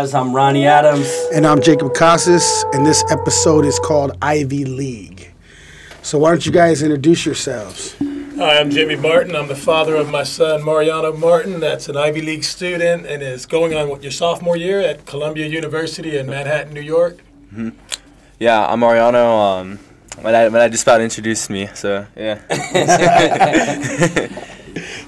Over Baaz. I'm Ronnie Adams. And I'm Jacob Casas, and this episode is called Ivy League. So why don't you guys introduce yourselves? Hi, I'm Jimmy Martin. I'm the father of my son Mariano Martin. That's an Ivy League student and is going on what, your sophomore year at Columbia University in Manhattan, New York. Mm-hmm. Yeah, I'm Mariano. Um, my dad, my dad just about introduced me, so yeah.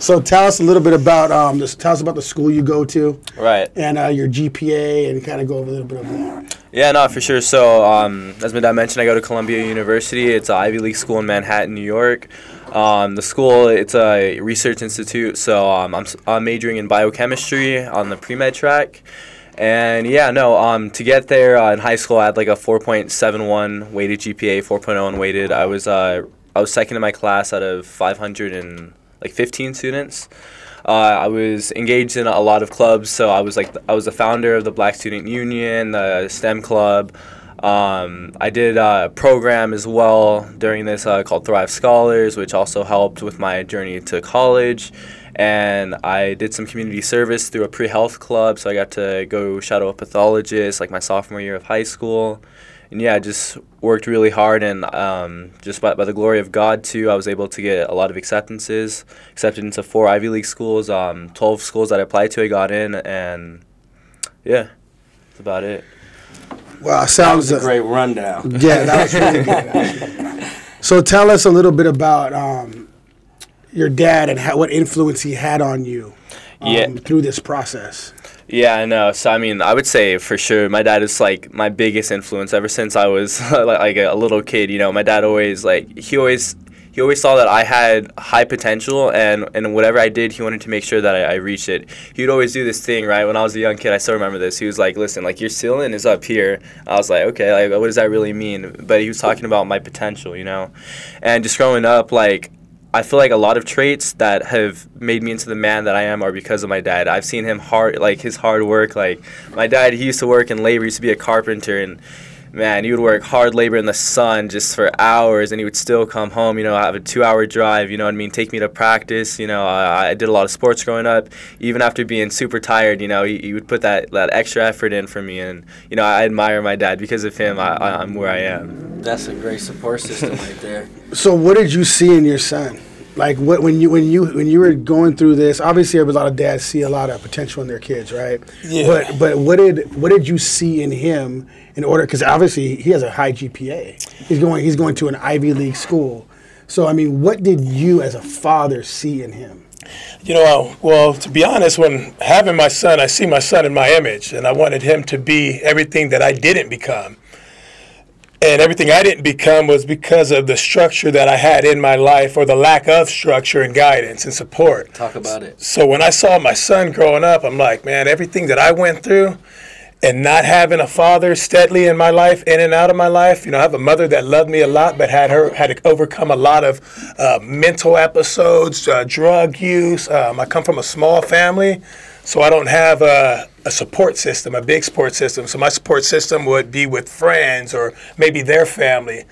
so tell us a little bit about um, this, tell us about the school you go to, right? And uh, your GPA, and kind of go over a little bit of that. Yeah, no, for sure. So um, as my dad mentioned, I go to Columbia University. It's an Ivy League school in Manhattan, New York. Um, the school it's a research institute, so um, I'm, I'm majoring in biochemistry on the pre med track. And yeah, no, um, to get there uh, in high school, I had like a 4.71 weighted GPA, 4.0 unweighted. I was uh, I was second in my class out of 500 and like 15 students. Uh, I was engaged in a lot of clubs, so I was like I was the founder of the Black Student Union, the STEM Club. Um, I did a program as well during this uh, called Thrive Scholars, which also helped with my journey to college and I did some community service through a pre-health club. So I got to go shadow a pathologist like my sophomore year of high school, and yeah, I just worked really hard and um, just by, by the glory of God too, I was able to get a lot of acceptances, accepted into four Ivy League schools, um, twelve schools that I applied to, I got in, and yeah, that's about it. Well, sounds that was a great rundown. Yeah, that was really good. so tell us a little bit about. Um, your dad and how, what influence he had on you um, yeah. through this process. Yeah, I know. So I mean, I would say for sure, my dad is like my biggest influence ever since I was like a little kid. You know, my dad always like he always he always saw that I had high potential, and, and whatever I did, he wanted to make sure that I, I reached it. He would always do this thing, right? When I was a young kid, I still remember this. He was like, "Listen, like your ceiling is up here." I was like, "Okay, like what does that really mean?" But he was talking about my potential, you know, and just growing up, like I feel like a lot of traits that have made me into the man that I am are because of my dad. I've seen him hard, like his hard work. Like my dad, he used to work in labor, he used to be a carpenter, and man, he would work hard labor in the sun just for hours, and he would still come home. You know, have a two-hour drive. You know what I mean? Take me to practice. You know, I, I did a lot of sports growing up. Even after being super tired, you know, he, he, would put that that extra effort in for me, and you know, I admire my dad because of him. I, I, I'm where I am. That's a great support system right there. So, what did you see in your son? Like what when you when you when you were going through this? Obviously, a lot of dads see a lot of potential in their kids, right? Yeah. But but what did what did you see in him in order? Because obviously he has a high GPA. He's going he's going to an Ivy League school. So I mean, what did you as a father see in him? You know, uh, well, to be honest, when having my son, I see my son in my image, and I wanted him to be everything that I didn't become and everything I didn't become was because of the structure that I had in my life or the lack of structure and guidance and support. Talk about it. So when I saw my son growing up, I'm like, man, everything that I went through and not having a father steadily in my life, in and out of my life, you know, I have a mother that loved me a lot, but had her had to overcome a lot of uh, mental episodes, uh, drug use. Um, I come from a small family, so I don't have a, a, support system, a big support system. So my support system would be with friends or maybe their family.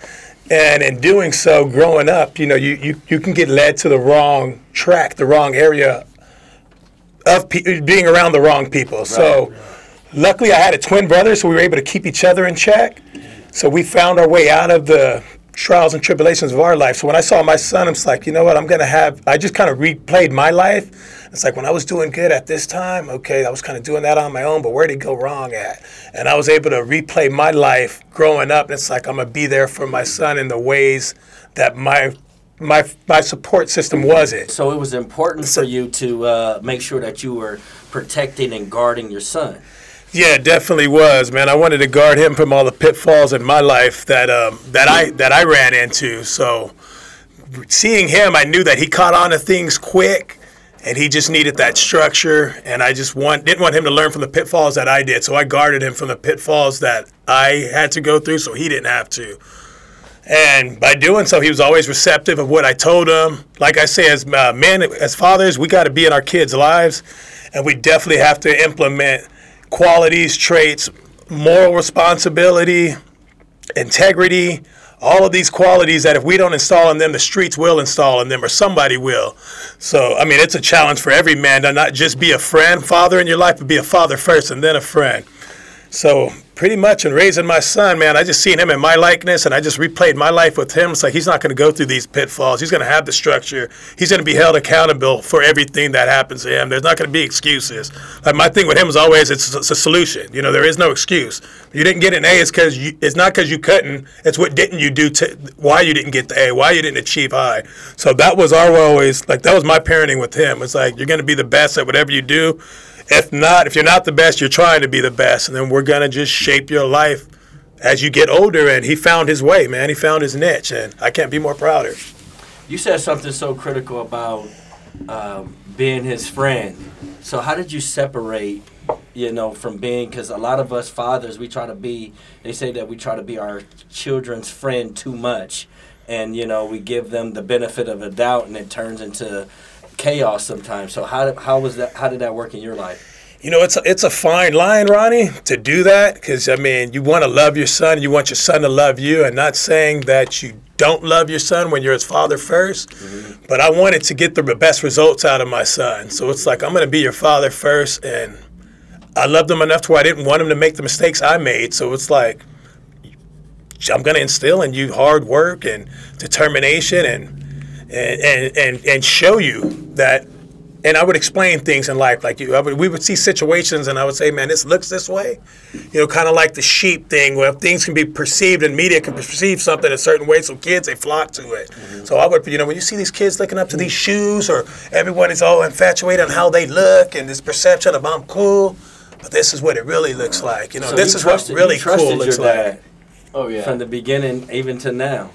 And in doing so, growing up, you know, you, you, you can get led to the wrong track, the wrong area of pe- being around the wrong people. Right. So luckily I had a twin brother, so we were able to keep each other in check. So we found our way out of the trials and tribulations of our life. So when I saw my son, I'm like, you know what, I'm going to have, I just kind of replayed my life it's like when I was doing good at this time, okay, I was kind of doing that on my own, but where did it go wrong at? And I was able to replay my life growing up. And it's like I'm gonna be there for my son in the ways that my my my support system wasn't. So it was important for you to uh, make sure that you were protecting and guarding your son. Yeah, it definitely was, man. I wanted to guard him from all the pitfalls in my life that um, that I that I ran into. So seeing him, I knew that he caught on to things quick and he just needed that structure and i just want didn't want him to learn from the pitfalls that i did so i guarded him from the pitfalls that i had to go through so he didn't have to and by doing so he was always receptive of what i told him like i say as uh, men as fathers we got to be in our kids lives and we definitely have to implement qualities traits moral responsibility integrity, all of these qualities that if we don't install in them, the streets will install in them or somebody will. So, I mean, it's a challenge for every man to not just be a friend, father in your life, but be a father first and then a friend. So pretty much in raising my son, man, I just seen him in my likeness and I just replayed my life with him. It's like he's not going to go through these pitfalls. He's going to have the structure. He's going to be held accountable for everything that happens to him. There's not going to be excuses. Like my thing with him is always it's, it's a solution. You know, there is no excuse. You didn't get an A, it's because it's not because you couldn't. It's what didn't you do to why you didn't get the A, why you didn't achieve high. So that was our always like that was my parenting with him. It's like you're going to be the best at whatever you do if not, if you're not the best, you're trying to be the best, and then we're gonna just shape your life as you get older. And he found his way, man. He found his niche, and I can't be more prouder. You said something so critical about um, being his friend. So how did you separate, you know, from being? Because a lot of us fathers, we try to be. They say that we try to be our children's friend too much, and you know, we give them the benefit of a doubt, and it turns into chaos sometimes. So how how was that? How did that work in your life? You know, it's a, it's a fine line, Ronnie, to do that because I mean, you want to love your son, you want your son to love you, and not saying that you don't love your son when you're his father 1st mm-hmm. But I wanted to get the best results out of my son, so it's like I'm going to be your father first, and I loved him enough to where I didn't want him to make the mistakes I made. So it's like I'm going to instill in you hard work and determination and and, and, and, and show you that and I would explain things in life like you. Would, we would see situations, and I would say, "Man, this looks this way," you know, kind of like the sheep thing, where things can be perceived and media can perceive something a certain way, so kids they flock to it. Mm-hmm. So I would, you know, when you see these kids looking up to these shoes, or everyone is all infatuated on how they look and this perception of I'm cool, but this is what it really looks like. You know, so this is what really cool looks like. Oh yeah, from the beginning even to now.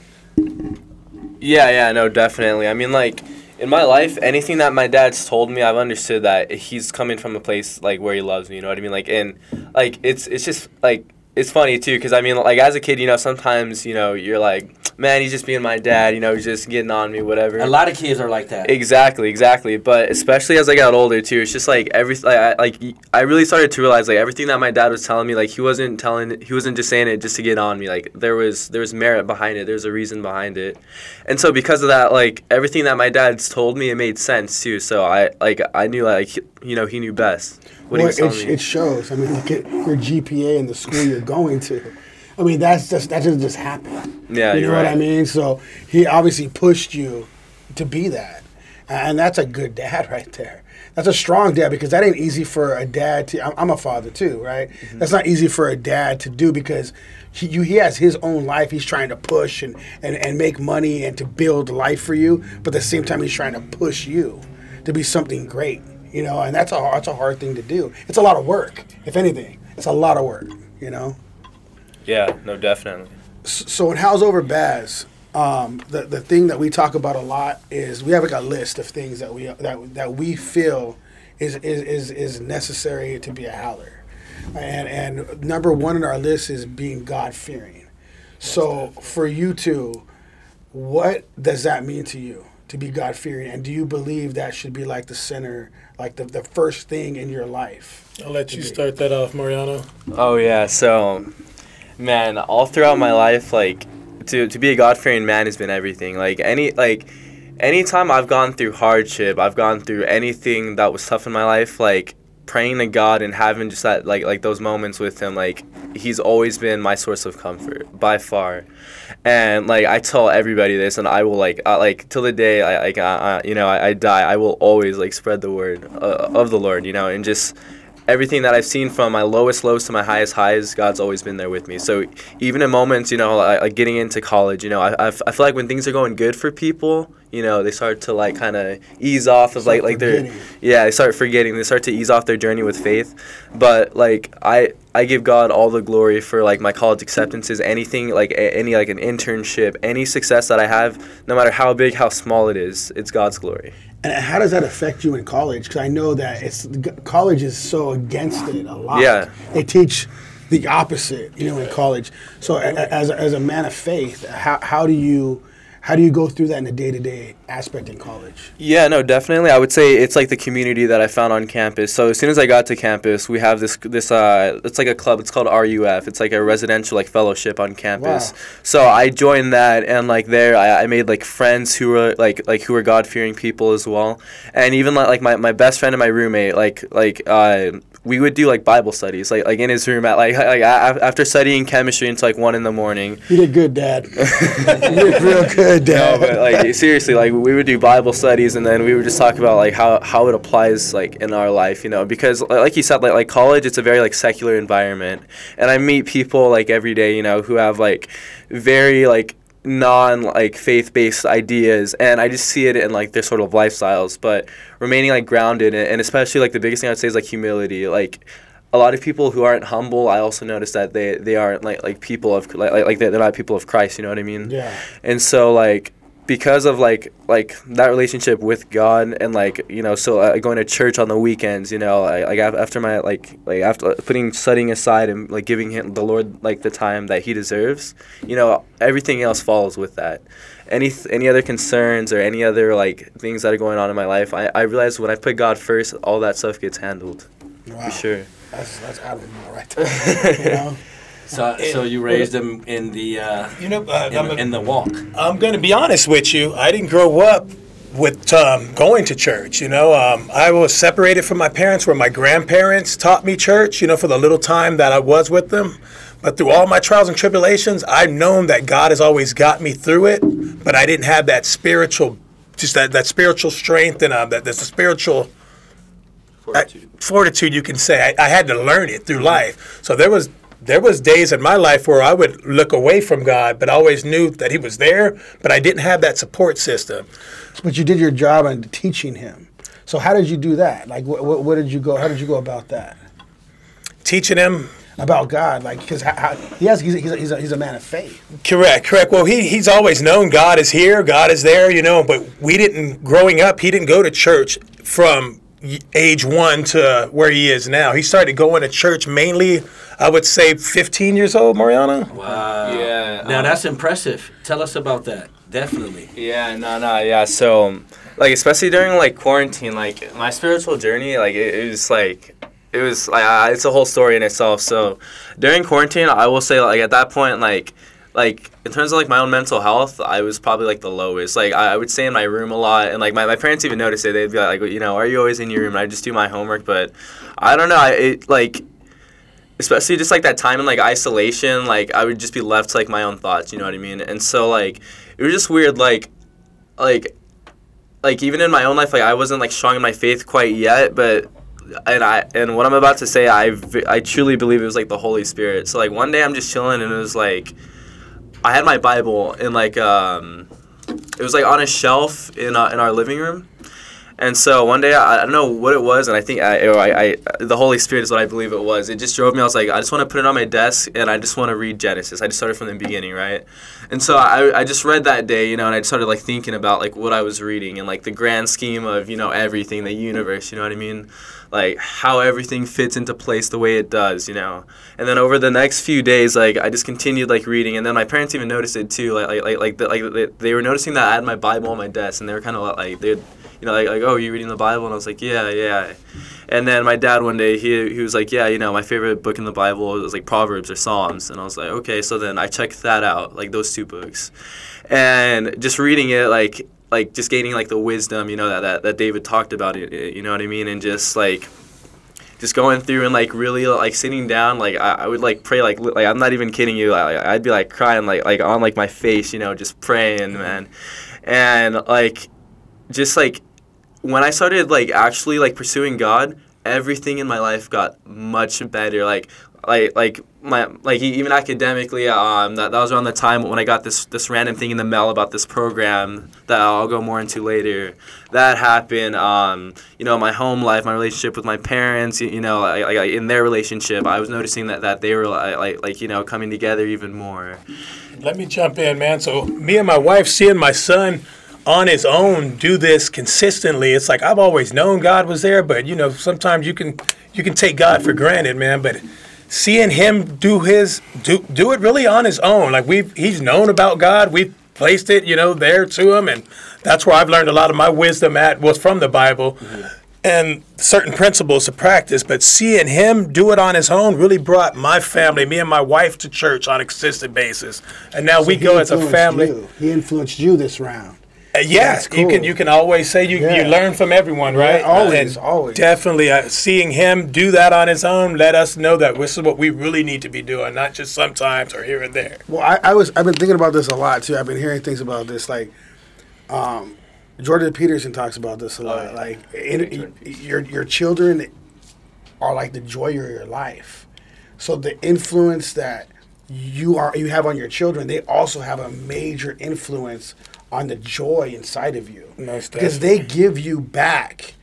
Yeah, yeah, no, definitely. I mean, like in my life, anything that my dad's told me, I've understood that he's coming from a place like where he loves me. You know what I mean? Like, and like it's it's just like it's funny too because I mean, like as a kid, you know, sometimes you know you're like, man, he's just being my dad. You know, he's just getting on me, whatever. A lot of kids are like that. Exactly, exactly. But especially as I got older too, it's just like every like I, like I really started to realize like everything that my dad was telling me, like he wasn't telling, he wasn't just saying it just to get on me. Like there was there was merit behind it. There's a reason behind it, and so because of that, like everything that my dad's told me, it made sense too. So I like I knew like you know he knew best what well, it, it, shows. I mean, look at your GPA and the school you're going to. I mean, that's just that doesn't just happen. Yeah, you know what. I mean. So he obviously pushed you to be that, and that's a good dad right there. That's a strong dad because that ain't easy for a dad to. I'm a father too, right? Mm-hmm. That's not easy for a dad to do because he, you, he has his own life. He's trying to push and, and, and make money and to build life for you, but at the same time, he's trying to push you to be something great you know, and that's a that's a hard thing to do. It's a lot of work, if anything. It's a lot of work, you know. Yeah, no, definitely. So in Howls Over Baaz, um, the the thing that we talk about a lot is we have like a list of things that we that that we feel is is is, is necessary to be a howler, and and number one on our list is being God fearing. So for you two, what does that mean to you to be God fearing, and do you believe that should be like the center like the, the first thing in your life? I'll let you start that off, Mariano. Oh yeah, so man, all throughout my life, like to to be a God fearing man has been everything. Like any like anytime I've gone through hardship, I've gone through anything that was tough in my life, like praying to God and having just that like like those moments with him, like he's always been my source of comfort by far and like I tell everybody this, and I will like uh, like till the day I like uh, you know I, I, die, I will always like spread the word uh, of the Lord, you know, and just everything that I've seen from my lowest lows to my highest highs, God's always been there with me. So even in moments, you know, like, like getting into college, you know, I, I, I feel like when things are going good for people, you know, they start to like kind of ease off of like like their yeah, they start forgetting. They start to ease off their journey with faith. But like I I give God all the glory for like my college acceptances, anything like a, any like an internship, any success that I have, no matter how big, how small it is, it's God's glory. And how does that affect you in college? Because I know that it's college is so against it a lot. Yeah, they teach the opposite, you know, in college. So as, as a man of faith, how, how do you How do you go through that in a day to day aspect in college? Yeah, no, definitely. I would say it's like the community that I found on campus. So as soon as I got to campus, we have this this uh, it's like a club. It's called RUF. It's like a residential like fellowship on campus. Wow. So I joined that, and like there, I, I made like friends who were like like who were God fearing people as well, and even like, like my, my best friend and my roommate, like like uh, we would do like Bible studies, like like in his room at like like after studying chemistry until like one in the morning. You did good, Dad. you did real good, Dad. No, but like seriously, like we would do Bible studies, and then we would just talk about like how, how it applies like in our life, you know, because like you said, like like college, it's a very like secular environment, and I meet people like every day, you know, who have like very like non like faith based ideas, and I just see it in like their sort of lifestyles, but remaining like grounded, and, and especially like the biggest thing I'd say is like humility, like. A lot of people who aren't humble, I also notice that they, they aren't like like people of like like they're not people of Christ. You know what I mean? Yeah. and so like because of like like that relationship with God and like you know so uh, going to church on the weekends you know I, like after my like like after putting studying aside and like giving him the Lord like the time that he deserves you know everything else follows with that any any other concerns or any other like things that are going on in my life I, I realize when I put God first all that stuff gets handled Wow. for sure That's, that's admirable right. You know? So, so you raised him in the uh, You know, uh, I'm, in, in the walk. I'm going to be honest with you. I didn't grow up with um, going to church. You know, um, I was separated from my parents, where my grandparents taught me church. You know, for the little time that I was with them. But through all my trials and tribulations, I've known that God has always got me through it. But I didn't have that spiritual, just that, that spiritual strength and uh, that that's a spiritual I- fortitude you can say. I, I had to learn it through life. So there was there was days in my life where I would look away from God, but I always knew that He was there. But I didn't have that support system. But you did your job in teaching him. So how did you do that? Like, what, what, what did you go? How did you go about that? Teaching him About God, like, because he has, he's, a, he's, a, he's, a, he's a man of faith. Correct, correct. Well, he, he's always known God is here, God is there, you know, but we didn't, growing up, he didn't go to church from age one to where he is now. He started going to church mainly, I would say, 15 years old, Mariano. Wow. Yeah, Now um, that's impressive. Tell us about that. Definitely. Yeah, no, no, yeah. So, like, especially during like quarantine, like my spiritual journey, like it, it was like, it was like uh, it's a whole story in itself. So, during quarantine, I will say like at that point, like, like in terms of like my own mental health, I was probably like the lowest. Like I, I would stay in my room a lot, and like my, my parents even noticed it. They'd be like, you know, are you always in your room? And I just do my homework, but I don't know. I it like especially just like that time in like isolation like i would just be left to like my own thoughts you know what i mean and so like it was just weird like like like even in my own life like i wasn't like strong in my faith quite yet but and i and what i'm about to say I I truly believe it was like the holy spirit so like one day i'm just chilling and it was like i had my bible in like um it was like on a shelf in uh, in our living room and so one day, I, I don't know what it was, and I think I, I, I, the Holy Spirit is what I believe it was. It just drove me. I was like, I just want to put it on my desk, and I just want to read Genesis. I just started from the beginning, right? And so I, I just read that day, you know, and I started like thinking about like what I was reading and like the grand scheme of you know everything, the universe. You know what I mean? Like how everything fits into place the way it does, you know. And then over the next few days, like I just continued like reading, and then my parents even noticed it too. Like like like like, the, like they, they were noticing that I had my Bible on my desk, and they were kind of like they. You know, like, like, oh, you reading the Bible? And I was like, yeah, yeah. And then my dad one day, he, he was like, yeah, you know, my favorite book in the Bible was like Proverbs or Psalms. And I was like, okay. So then I checked that out, like those two books. And just reading it, like, like just gaining like the wisdom, you know, that, that, that David talked about it, you know what I mean? And just like, just going through and like really like sitting down like I, I would like pray like li- like I'm not even kidding you like I'd be like crying like like on like my face you know just praying man and like just like when I started like actually like pursuing God, everything in my life got much better. Like like like my like even academically, um, that, that was around the time when I got this this random thing in the mail about this program that I'll go more into later. That happened. Um, you know, my home life, my relationship with my parents. You, you know, like, like in their relationship, I was noticing that that they were like like, like you know coming together even more. Let me jump in, man. So me and my wife seeing my son on his own do this consistently. It's like I've always known God was there, but you know, sometimes you can you can take God for granted, man. But seeing him do his do do it really on his own, like we've he's known about God. We've placed it, you know, there to him, and that's where I've learned a lot of my wisdom at was from the Bible. Mm-hmm. And certain principles to practice, but seeing him do it on his own really brought my family, me and my wife, to church on a consistent basis. And now we go as a family. you. He influenced you this round. Uh, yeah, That's you can you can always say you, Yeah. you learn from everyone, right? always, And always. Definitely, uh, seeing him do that on his own let us know that this is what we really need to be doing, not just sometimes or here and there. Well, I, I was I've been thinking about this a lot too. I've been hearing things about this. Like, um, Jordan Peterson talks about this a lot. yeah. Like, in, your your children are like the joy of your life. So the influence that you are you have on your children, they also have a major influence on the joy inside of you because they give you back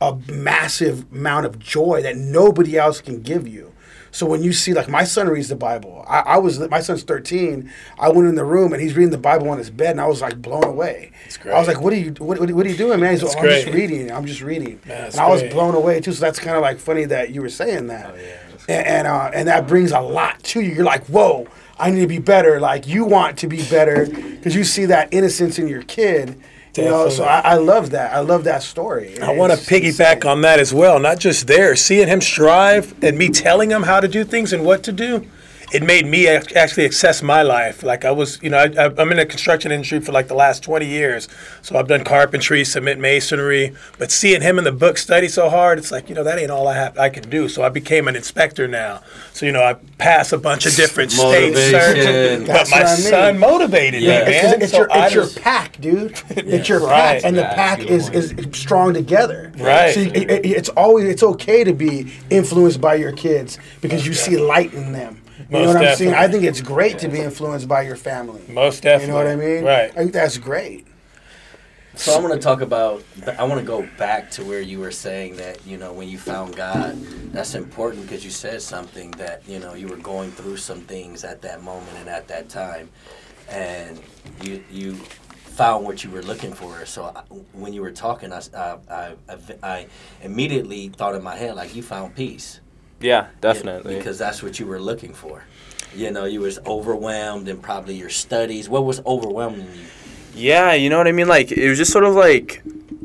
a massive amount of joy that nobody else can give you. So when you see, like, my son reads the Bible. I, I was my son's thirteen. I went in the room and he's reading the Bible on his bed, and I was like blown away. great. I was like, "What are you? What, what, what are you doing, man?" He's like, "Oh, "I'm just reading. I'm just reading." That's and I was great. blown away too. So that's kind of like funny that you were saying that. Oh, yeah, and and, uh, and that brings a lot to you. You're like, "Whoa, I need to be better." Like you want to be better because you see that innocence in your kid. You know, so I, I love that. I love that story. I want to piggyback insane. on that as well. Not just there, seeing him strive and me telling him how to do things and what to do. It made me actually access my life. Like I was, you know, I, I- I'm in the construction industry for like the last 20 years. So I've done carpentry, cement masonry. But seeing him in the book study so hard, it's like, you know, that ain't all I have I can do. So I became an inspector now. So you know, I pass a bunch of different state Motivation. searches. But my what I mean. son motivated Yeah. me, man. it's So your I it's your pack, dude. It's your Right. pack, and the pack is, is strong together. Right. So it, it- it's always it's okay to be influenced by your kids because you see light in them. You know Most what I'm saying? I think it's great to be influenced by your family. Most definitely. You know what I mean? Right. I think that's great. So I want to talk about. I want to go back to where you were saying that you know when you found God, that's important because you said something that you know you were going through some things at that moment and at that time, and you you found what you were looking for. So I, when you were talking, I, I, I, I immediately thought in my head like you found peace. Yeah, definitely. because that's what you were looking for. You know, you was overwhelmed in probably your studies. What was overwhelming you? Yeah, you know what I mean. Like it was just sort of like,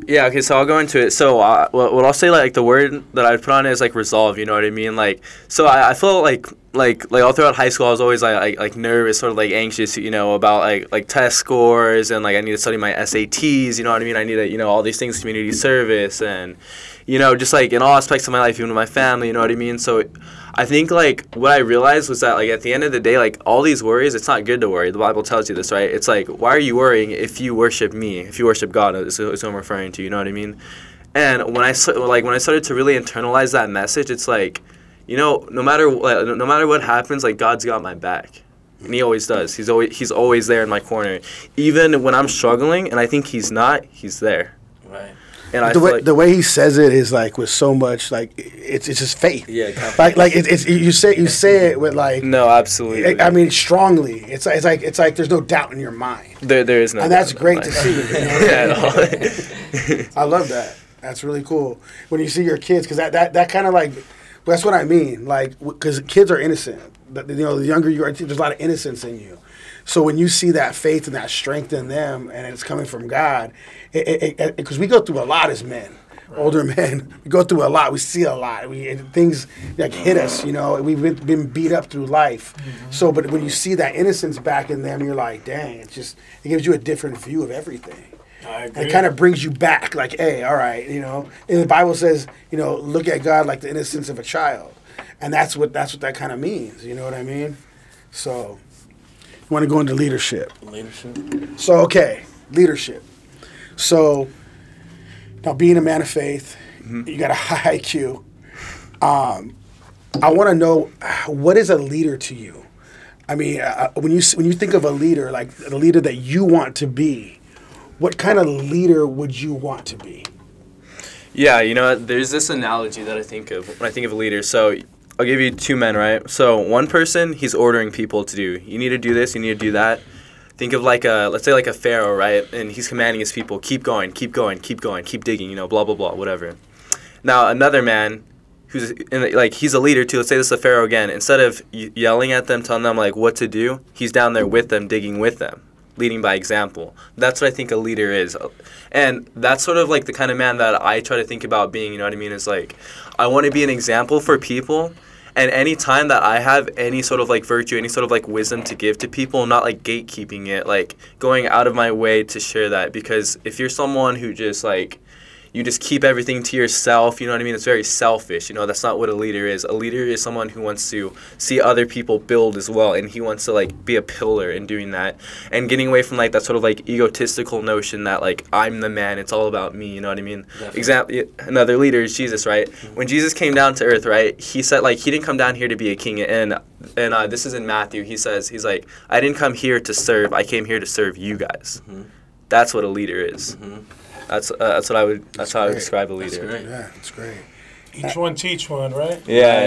yeah. Okay, so I'll go into it. So uh, what, what I'll say, like the word that I'd put on it is like resolve. You know what I mean? Like so, I, I felt like like like all throughout high school, I was always like, like like nervous, sort of like anxious. You know about like like test scores and like I need to study my SATs. You know what I mean? I need to you know all these things, community service and you know just like in all aspects of my life, even my family. You know what I mean? So. I think like what I realized was that like at the end of the day, like all these worries, it's not good to worry. The Bible tells you this, right? It's like why are you worrying if you worship me, if you worship God? Is, what I'm referring to. You know what I mean? And when I like when I started to really internalize that message, it's like, you know, no matter what, no matter what happens, like God's got my back, and He always does. He's always He's always there in my corner, even when I'm struggling, and I think He's not. He's there. Right. And I the way like, the way he says it is like with so much like it's it's just faith. Yeah. Like like it, it's you say you say it with like no, absolutely. I mean strongly. It's it's like it's like there's no doubt in your mind, there, there is no. and that's great to see. you know? Yeah. I love that. That's really cool when you see your kids because that that, that kind of like that's what I mean. Like because kids are innocent. You know, the younger you are, there's a lot of innocence in you. So when you see that faith and that strength in them, and it's coming from God, because we go through a lot as men, older men, we go through a lot. We see a lot. We things like hit us. You know, we've been, beat up through life. Mm-hmm. So, but when you see that innocence back in them, you're like, dang, it just it gives you a different view of everything I and it kind of brings you back like hey all right you know and the bible says you know look at god like the innocence of a child and that's what that's what that kind of means you know what i mean so want to go into leadership. Leadership. so okay leadership. So now being a man of faith you got a high iq um, i want to know uh, what is a leader to you? I mean uh, when you when you think of a leader like a leader that you want to be what kind of leader would you want to be? Yeah, you know, there's this analogy that I think of when I think of a leader. So I'll give you two men, right? So one person, he's ordering people to do. You need to do this. You need to do that. Think of like a, let's say like a pharaoh, right? And he's commanding his people, keep going, keep going, keep going, keep digging. You know, blah blah blah, whatever. Now another man, who's in like he's a leader too. Let's say this is a pharaoh again. Instead of yelling at them, telling them like what to do, he's down there with them, digging with them. leading by example. That's what I think a leader is. And that's sort of like the kind of man that I try to think about being, you know what I mean? Is like, I want to be an example for people. And any time that I have any sort of like virtue, any sort of like wisdom to give to people, not like gatekeeping it, like going out of my way to share that. Because if you're someone who just like, you just keep everything to yourself. You know what I mean? It's very selfish. You know, that's not what a leader is. A leader is someone who wants to see other people build as well, and he wants to like be a pillar in doing that, and getting away from like that sort of like egotistical notion that like I'm the man. It's all about me. You know what I mean? Example. Another leader is Jesus, right? Mm-hmm. When Jesus came down to earth, right? He said like he didn't come down here to be a king, and and uh, this is in Matthew. He says he's like I didn't come here to serve. I came here to serve you guys. Mm-hmm. That's what a leader is. Mm-hmm. That's uh, that's what I would. That's, that's how great. I would describe a leader. That's yeah, that's great. Each one teach one, right? Yeah.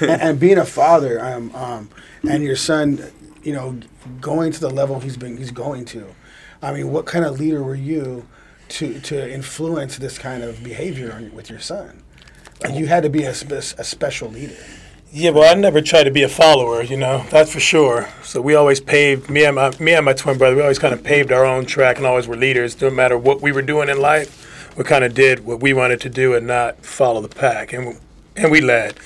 and, and, being a father, um, um, and your son, you know, going to the level he's been he's going to. I mean, what kind of leader were you to to influence this kind of behavior with your son? Like you had to be a, a special leader. Yeah, well, I never tried to be a follower, you know, that's for sure. So we always paved me and my me and my twin brother. We always kind of paved our own track and always were leaders. No matter what we were doing in life, we kind of did what we wanted to do and not follow the pack, and and we led.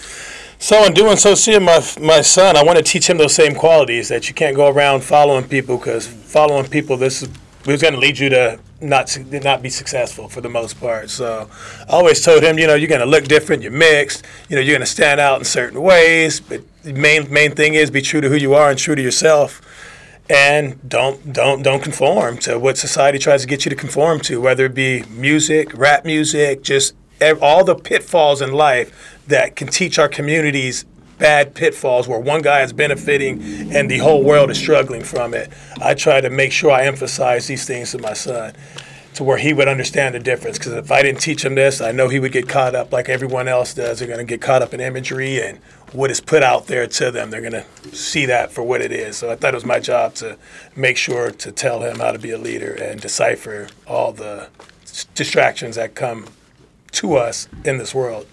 So in doing so, seeing my my son, I want to teach him those same qualities that you can't go around following people because following people, this is was going to lead you to not to not be successful for the most part. So I always told him, you know, you're going to look different, you're mixed, you know, you're going to stand out in certain ways, but the main main thing is be true to who you are and true to yourself. And don't don't don't conform to what society tries to get you to conform to, whether it be music, rap music, just all the pitfalls in life that can teach our communities bad pitfalls where one guy is benefiting and the whole world is struggling from it. I try to make sure I emphasize these things to my son to where he would understand the difference. Because if I didn't teach him this, I know he would get caught up like everyone else does. They're going to get caught up in imagery and what is put out there to them. They're going to see that for what it is. So I thought it was my job to make sure to tell him how to be a leader and decipher all the distractions that come to us in this world.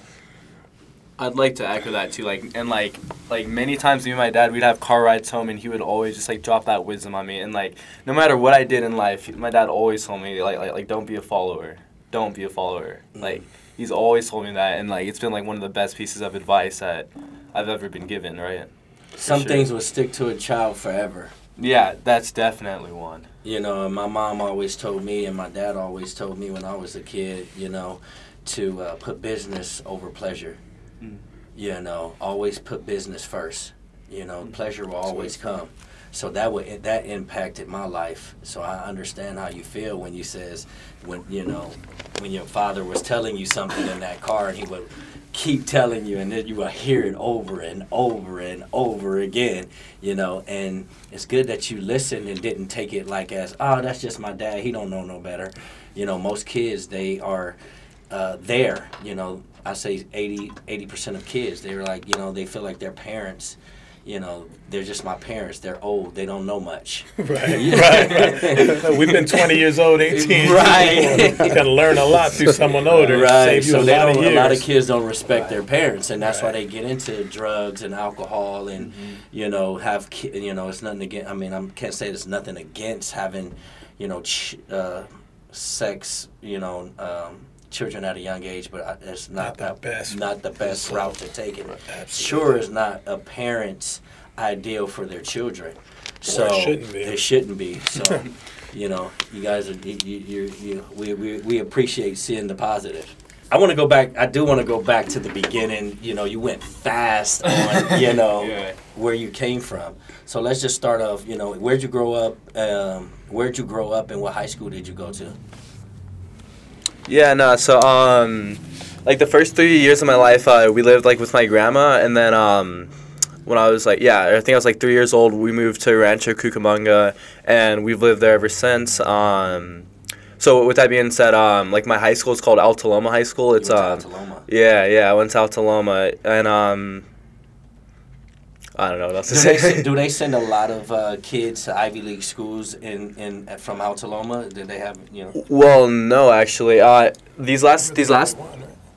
I'd like to echo that too. Like and like like many times me and my dad we'd have car rides home and he would always just like drop that wisdom on me and like no matter what I did in life, my dad always told me like like, like don't be a follower. Don't be a follower. Mm. Like he's always told me that and like it's been like one of the best pieces of advice that I've ever been given, right? Some sure. things will stick to a child forever. Yeah, that's definitely one. You know, my mom always told me and my dad always told me when I was a kid, you know, to uh, put business over pleasure Mm. You know, always put business first. You know, mm. pleasure will always come. So that would that impacted my life. So I understand how you feel when you says when you know when your father was telling you something in that car and he would keep telling you and then you will hear it over and over and over again you know and it's good that you listened and didn't take it like as oh that's just my dad he don't know no better you know most kids they are uh, there you know I say 80 percent of kids they're like you know they feel like their parents you know they're just my parents they're old they don't know much right right, right. we've been 20 years old 18 right you can learn a lot through someone older right so they don't, a lot of kids don't respect right. their parents and that's right. why they get into drugs and alcohol and mm-hmm. you know have ki- you know it's nothing against i mean i can't say there's nothing against having you know ch- uh, sex you know um, children at a young age, but it's not, not the best. Not the best route to take it. Sure, is not a parent's ideal for their children. So it shouldn't be. It shouldn't be. So, you know, you guys are you, you, you, we, we we appreciate seeing the positive. I want to go back. I do want to go back to the beginning. You know, you went fast on you know yeah. where you came from. So let's just start off. You know, where'd you grow up? Um, where'd you grow up, and what high school did you go to? Yeah, no. So, um, like the first three years of my life, uh, we lived like with my grandma, and then um, when I was like, yeah, I think I was like three years old, we moved to Rancho Cucamonga, and we've lived there ever since. Um, so with that being said, um, like my high school is called Alta Loma High School. It's um, yeah, yeah, I went to Alta Loma, and um, I don't know what else to do say. They, do they send a lot of uh, kids to Ivy League schools in, in from Alta Loma? Did they have you know? Well, no, actually. Uh, these last these last.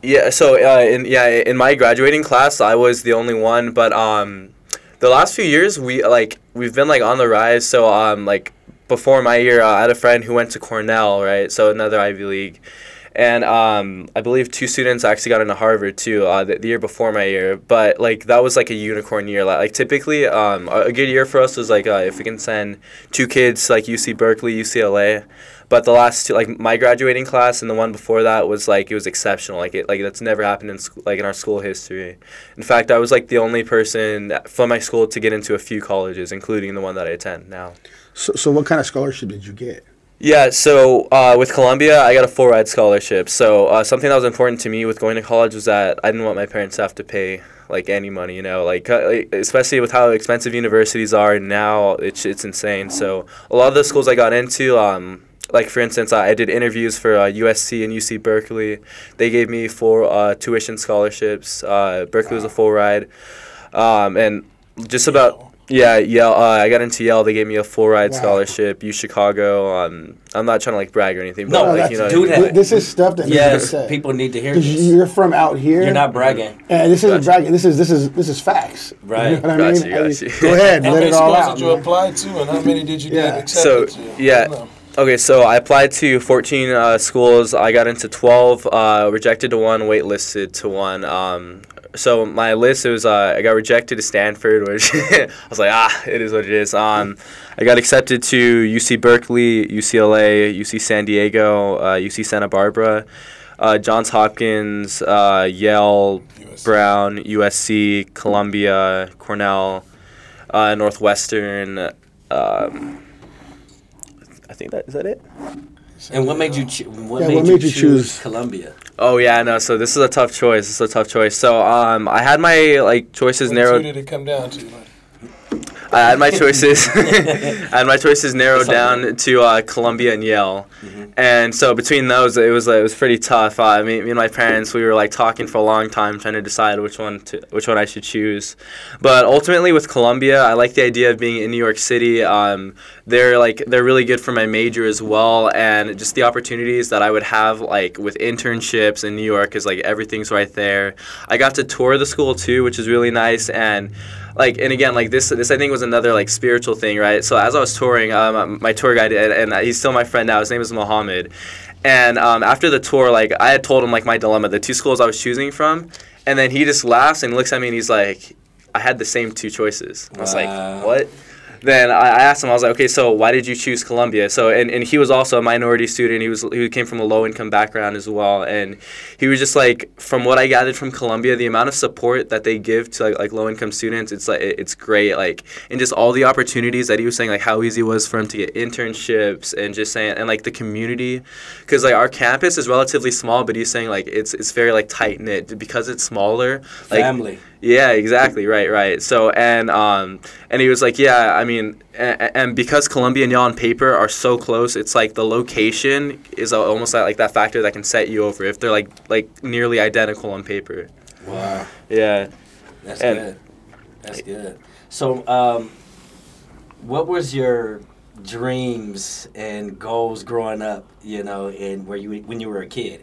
Yeah, so uh, in yeah in my graduating class, I was the only one. But um, the last few years, we like we've been like on the rise. So um like before my year, uh, I had a friend who went to Cornell, right? So another Ivy League. And um, I believe two students actually got into Harvard too uh, the, the year before my year. But like that was like a unicorn year. Like, typically, um, a, a good year for us was like uh, if we can send two kids like UC Berkeley, UCLA. But the last two, like my graduating class and the one before that was like it was exceptional. Like it, like that's never happened in school, like in our school history. In fact, I was like the only person from my school to get into a few colleges, including the one that I attend now. So, so what kind of scholarship did you get? Yeah, so uh, with Columbia, I got a full ride scholarship. So uh, something that was important to me with going to college was that I didn't want my parents to have to pay like any money, you know, like uh, especially with how expensive universities are now, it's it's insane. So a lot of the schools I got into, um, like for instance, I did interviews for uh, USC and UC Berkeley. They gave me four uh, tuition scholarships. Uh, Berkeley was a full ride, um, and just about yeah, Yale. Uh, I got into Yale. They gave me a full ride Wow. scholarship. U Chicago. Um, I'm not trying to like brag or anything, No, but like you know, do what that. This is stuff that needs to Yes, people need to hear. this. you're from out here. You're not bragging. And this isn't Gotcha. bragging. This is this is this is facts. Right. You know what I Gotcha, mean? gotcha. Go ahead, How let many it all schools out. did you man. apply to, and how many did you Yeah. get accepted So, to? yeah. I don't. Okay, so I applied to 14 uh, schools. I got into 12, uh, rejected to one, waitlisted to one. Um, so my list it was uh, I got rejected to Stanford, which I was like, ah, it is what it is. Um, I got accepted to UC Berkeley, UCLA, UC San Diego, uh, UC Santa Barbara, uh, Johns Hopkins, uh, Yale, USC. Brown, USC, Columbia, Cornell, uh, Northwestern. Um, I think that is that it. And what made you cho- what, Yeah, made, what you made you choose, choose- Columbia? Oh yeah, no. So this is a tough choice. This is a tough choice. So um, I had my like choices What two narrowed. did it come down to? Like, I had my choices. I had my choices narrowed down to uh, Columbia and Yale, Mhm. and so between those, it was it was pretty tough. Uh, me, me and my parents, we were like talking for a long time, trying to decide which one to which one I should choose. But ultimately, with Columbia, I like the idea of being in New York City. Um, they're like they're really good for my major as well, and just the opportunities that I would have like with internships in New York is like everything's right there. I got to tour the school too, which is really nice, and like and again like this this I think was another like spiritual thing, right? So as I was touring, um, my tour guide and, and he's still my friend now. His name is Mohammed, and um, after the tour, like I had told him like my dilemma, the two schools I was choosing from, and then he just laughs and looks at me and he's like, I had the same two choices. I was like, what? Then I asked him, I was like, okay, so why did you choose Columbia? So, and, and he was also a minority student. He was he came from a low income background as well, and he was just like, from what I gathered from Columbia, the amount of support that they give to like, like low income students, it's like it- it's great. Like, and just all the opportunities that he was saying, like how easy it was for him to get internships, and just saying, and like the community, because like our campus is relatively small, but he's saying like it's it's very like tight knit because it's smaller. Like, Family. Yeah, exactly. Right, right. So and um and he was like, yeah, I mean, and, and because Columbia and Yale on paper are so close, it's like the location is almost like, like that factor that can set you over if they're like like nearly identical on paper. Wow, Yeah. that's And- good. That's good. So, um, what was your dreams and goals growing up? You know, and where you when you were a kid?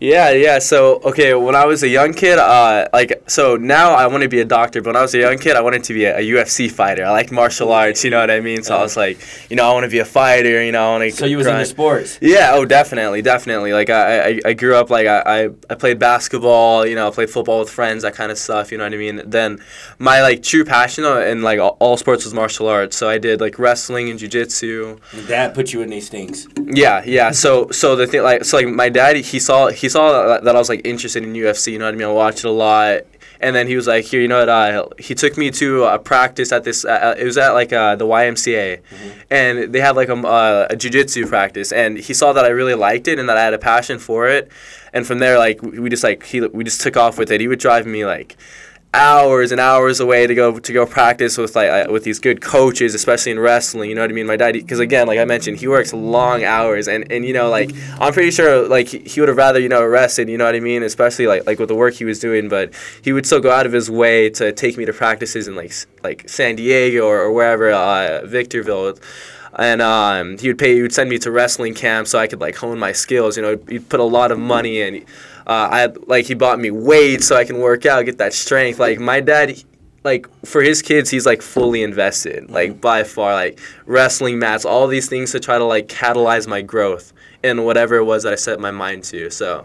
Yeah, yeah. So, okay, when I was a young kid, uh, like, so now I want to be a doctor, but when I was a young kid, I wanted to be a, a UFC fighter. I like martial arts, you know what I mean? So I was like, you know, I want to be a fighter, you know, I want to. So you was into sports. Yeah, oh, definitely, definitely. Like I, I, I grew up like I, I, I played basketball, you know, I played football with friends, that kind of stuff. You know what I mean? Then my like true passion uh, in like all, all sports was martial arts. So I did like wrestling and jujitsu. Your dad put you in these things. Yeah, yeah. So so the thing like so like my dad he saw he saw that, that I was like interested in UFC. You know what I mean? I watched it a lot. And then he was like, "Here, you know what? Uh, he took me to a practice at this. Uh, it was at like uh, the YMCA, and they had like a, uh, a jujitsu practice. And he saw that I really liked it and that I had a passion for it. And from there, like we just like he we just took off with it. He would drive me like hours and hours away to go to go practice with like uh, with these good coaches, especially in wrestling. You know what I mean? My dad, because again, like I mentioned, he works long hours, and and you know like I'm pretty sure like he would have rather you know rested. You know what I mean? Especially like like with the work he was doing, but he would still go out of his way to take me to practices in like like San Diego or, or wherever, uh, Victorville. And um, he would pay. He would send me to wrestling camp so I could like hone my skills. You know, he'd put a lot of money in. Uh, I like he bought me weights so I can work out, get that strength. Like my dad, he- like for his kids he's like fully invested like by far like wrestling mats all these things to try to like catalyze my growth in whatever it was that i set my mind to so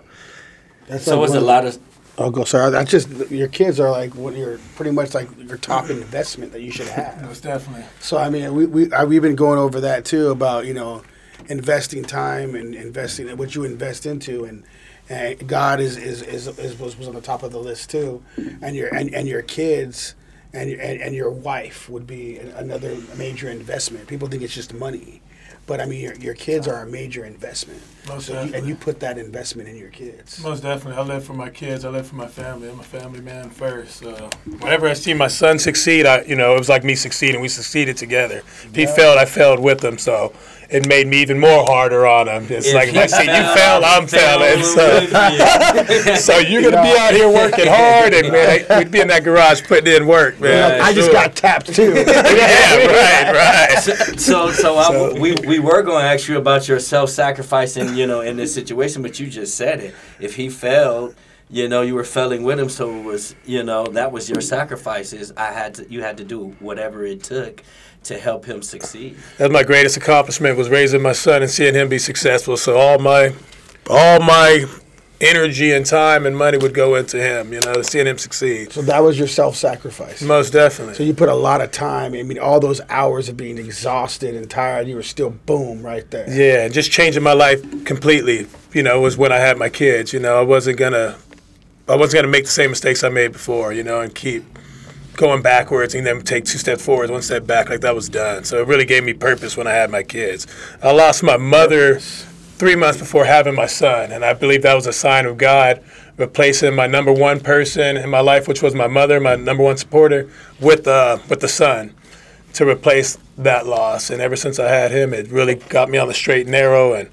That's So like was one a lot of Oh, go sorry. That's just your kids are like what you're pretty much like your top investment that you should have. Most definitely. So I mean, we we uh, we've been going over that too about you know investing time and investing what you invest into and. And God is, is, is, is was, was on the top of the list too, and your and, and your kids and, and and your wife would be another major investment. People think it's just money, but I mean your, your kids are a major investment. Most So you, and you put that investment in your kids. Most definitely. I live for my kids. I live for my family. I'm a family man first. So whenever I see my son succeed, I you know it was like me succeeding. We succeeded together. If he failed, I failed with him. So it made me even more harder on him. It's If like if he I see you fell, fail, I'm failing. So. you. So you're gonna be out here working hard, and man, I- we'd be in that garage putting in work, man. I just got tapped too. yeah, right, right. so so, I, we we were going to ask you about your self-sacrificing, you know, in this situation, but you just said it. If he failed, you know, you were failing with him, so it was, you know, that was your sacrifices. I had to, you had to do whatever it took to help him succeed. That's my greatest accomplishment was raising my son and seeing him be successful. So all my, all my energy and time and money would go into him. You know, to seeing him succeed. So that was your self-sacrifice. Most definitely. So you put a lot of time. I mean, all those hours of being exhausted and tired, you were still boom right there. Yeah, and just changing my life completely. You know, was when I had my kids. You know, I wasn't gonna, I wasn't gonna make the same mistakes I made before. You know, and keep going backwards and then take two steps forward, one step back. Like that was done. So it really gave me purpose when I had my kids. I lost my mother three months before having my son, and I believe that was a sign of God replacing my number one person in my life, which was my mother, my number one supporter, with uh, with the son to replace that loss. And ever since I had him, it really got me on the straight and narrow. And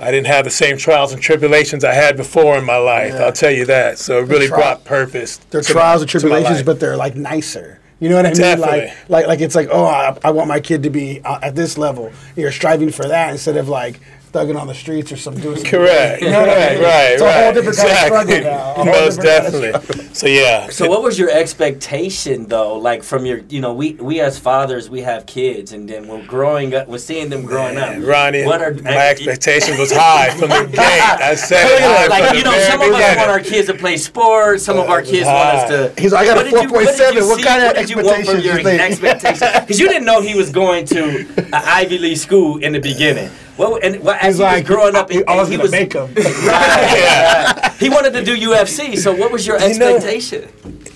I didn't have the same trials and tribulations I had before in my life. Yeah. I'll tell you that. So it really tri- brought purpose. They're trials my- and tribulations, but they're like nicer. You know what I mean? Definitely. Like, like, like it's like, oh, I, I want my kid to be uh, at this level. You're striving for that instead of like thugging on the streets or some doing. some- Correct. You know what I right, mean? right, It's a whole different kind of exactly. struggle now. Most different kind of definitely. So yeah. So what was your expectation though? Like from your, you know, we we as fathers we have kids, and then we're growing up, we're seeing them growing Man, up. Ronnie, what are my expectation was high from the gate. I said it high like from you know, some of us want our kids to play sports. Some of our kids want us to. He's like, I got a What did you- what did 4.7. What kind of did you want expectations your you think? expectations? Because you didn't know he was going to an Ivy League school in the beginning. What and what, as He's he like, was growing up, I, I was he gonna was make him. Right. he wanted to do UFC. So what was your You know- expectation?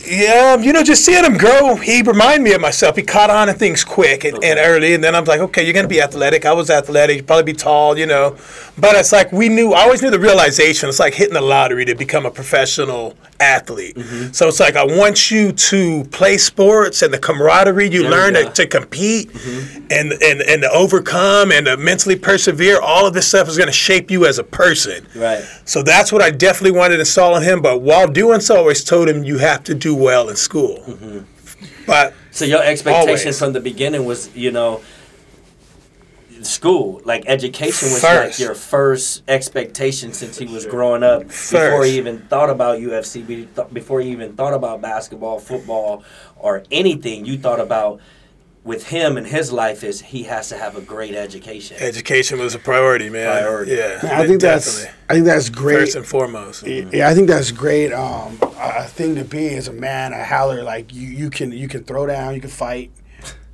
Yeah, um, you know, just seeing him grow, he reminded me of myself. He caught on to things quick and, and early, and then I'm like, okay, you're gonna be athletic. I was athletic, you'd probably be tall, you know. But it's like we knew. I always knew the realization. It's like hitting the lottery to become a professional athlete. Mm-hmm. So it's like I want you to play sports and the camaraderie you There learn to, to compete mm-hmm. and, and and to overcome and to mentally persevere. All of this stuff is gonna shape you as a person. Right. So that's what I definitely wanted to install in him. But while doing so, I always told him you have to do well in school. Mm-hmm. But So your expectation Always. from the beginning was, you know, school, like education was like your first expectation since he was growing up. Before he even thought about UFC, before he even thought about basketball, football, or anything, you thought about with him and his life is he has to have a great education. education was a priority, man. Priority. Yeah, I think that's. I think that's great. first and foremost. Yeah, I think that's great. Um, a a thing to be as a man, a howler. Like you, you can you can throw down, you can fight,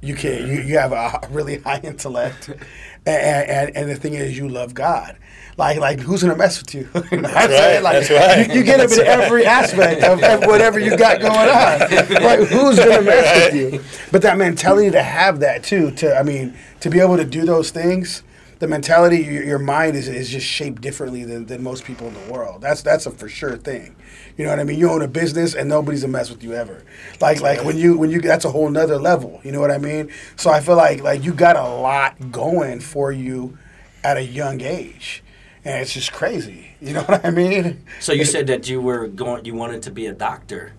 you can you, you have a really high intellect, and, and and the thing is, you love God. Like like who's gonna mess with you? You know what right, Like, that's right. You, you get him in every aspect of, of whatever you got going on. Like who's gonna mess with you? But that mentality to have that too. To I mean, to be able to do those things the mentality, your, your mind is, is just shaped differently than, than most people in the world. That's that's a for sure thing. You know what I mean? You own a business and nobody's a mess with you ever. Like like when you when you that's a whole nother level. You know what I mean? So I feel like like you got a lot going for you at a young age, and it's just crazy. You know what I mean? So you said that you were going, you wanted to be a doctor.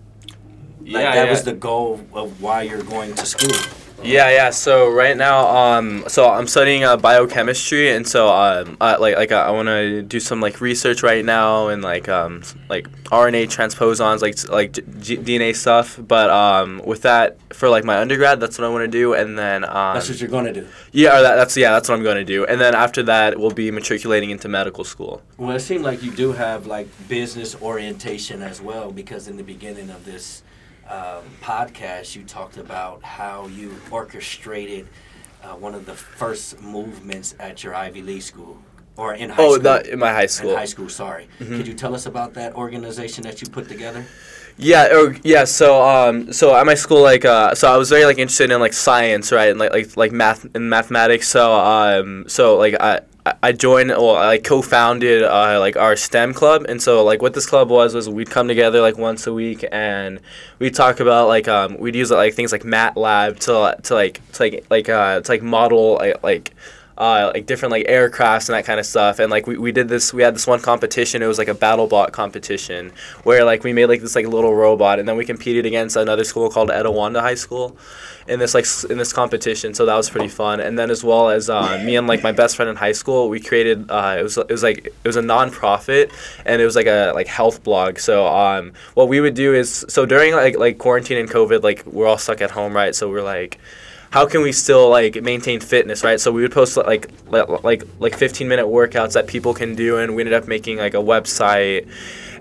Like Yeah, that yeah. was the goal of why you're going to school. Yeah, yeah. So right now, um, so I'm studying uh, biochemistry, and so um, uh, like like I want to do some like research right now and like um like RNA transposons, like like G- DNA stuff. But um, with that for like my undergrad, that's what I want to do, and then um, That's what you're going to do. yeah, or that, that's yeah, that's what I'm going to do, and then after that, we'll be matriculating into medical school. Well, it seems like you do have like business orientation as well, because in the beginning of this um, podcast, you talked about how you orchestrated uh, one of the first movements at your Ivy League school or in high Oh, school. the, in my high school. Mm-hmm. high school, sorry. Could you tell us about that organization that you put together? Yeah, or, yeah. So, um, so at my school, like, uh, so I was very like interested in like science, right, and like like like math and mathematics. So, um, so like I. I- joined, well, I co-founded uh, like our STEM club, and so like what this club was was we'd come together like once a week, and we'd talk about like um, we'd use like things like MATLAB to to like to like like uh, to like model like, like uh, like different like aircrafts and that kind of stuff. And like we, we did this, we had this one competition. It was like a battle bot competition where like we made like this like little robot, and then we competed against another school called Etiwanda High School in this like in this competition. So that was pretty fun. And then as well as uh, me and like my best friend in high school, we created uh, it was it was like it was a nonprofit, and it was like a like health blog. So um, what we would do is so during like like quarantine and COVID, like we're all stuck at home, right? So we're like how can we still like maintain fitness right so we would post like like like, like 15 minute workouts that people can do and we ended up making like a website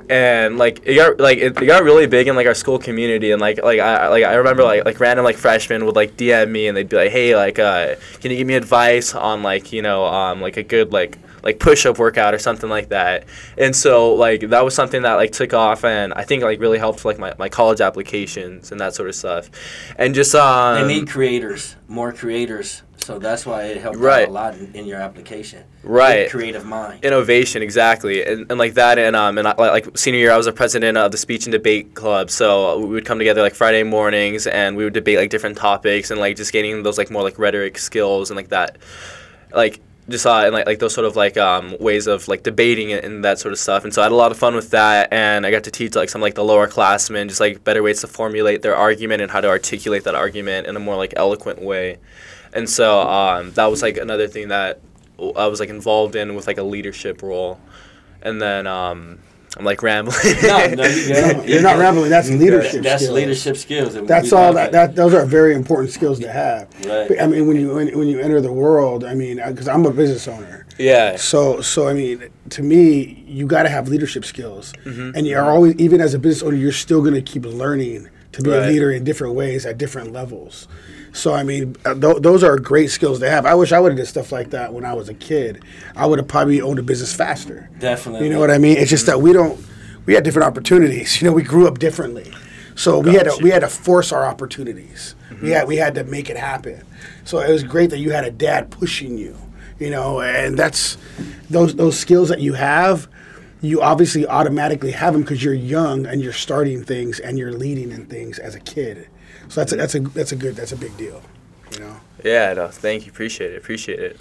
and like it got like it, it got really big in like our school community and like like I like I remember like like random like freshmen would like DM me and they'd be like hey like uh can you give me advice on like you know um like a good like like push up workout or something like that and so like that was something that like took off and I think like really helped like my, my college applications and that sort of stuff and just um They need creators, more creators. So that's why it helped Right. a lot in, in your application. Right. Creative mind. innovation exactly and, and like that and um and I, like senior year i was a president of the speech and debate club so we would come together like friday mornings and we would debate like different topics and like just gaining those like more like rhetoric skills and like that like just uh, and like, like those sort of like um, ways of like debating it and that sort of stuff and so i had a lot of fun with that and i got to teach like some like the lower classmen just like better ways to formulate their argument and how to articulate that argument in a more like eloquent way and so um, that was like another thing that I was like involved in with like a leadership role, and then um, I'm like rambling. no, no, you. You're not rambling. That's leadership. That's skills. leadership skills. and That's all that, that. Those are very important skills to have. Right. But, I mean, when you when, when you enter the world, I mean, because I'm a business owner, yeah, so so I mean, to me, you got to have leadership skills, Mm-hmm. and you're always even as a business owner, you're still going to keep learning to be a leader in different ways at different levels. So I mean, uh, th- those are great skills to have. I wish I would have did stuff like that when I was a kid. I would have probably owned a business faster. Definitely. You know what I mean? It's just that we don't. We had different opportunities. You know, we grew up differently, so we had to we had to force our opportunities. We had we had to make it happen. So it was great that you had a dad pushing you. You know, and that's those those skills that you have. You obviously automatically have them because you're young and you're starting things and you're leading in things as a kid. So that's a, that's a that's a good that's a big deal. You know. yeah. No, thank you. Appreciate it. Appreciate it.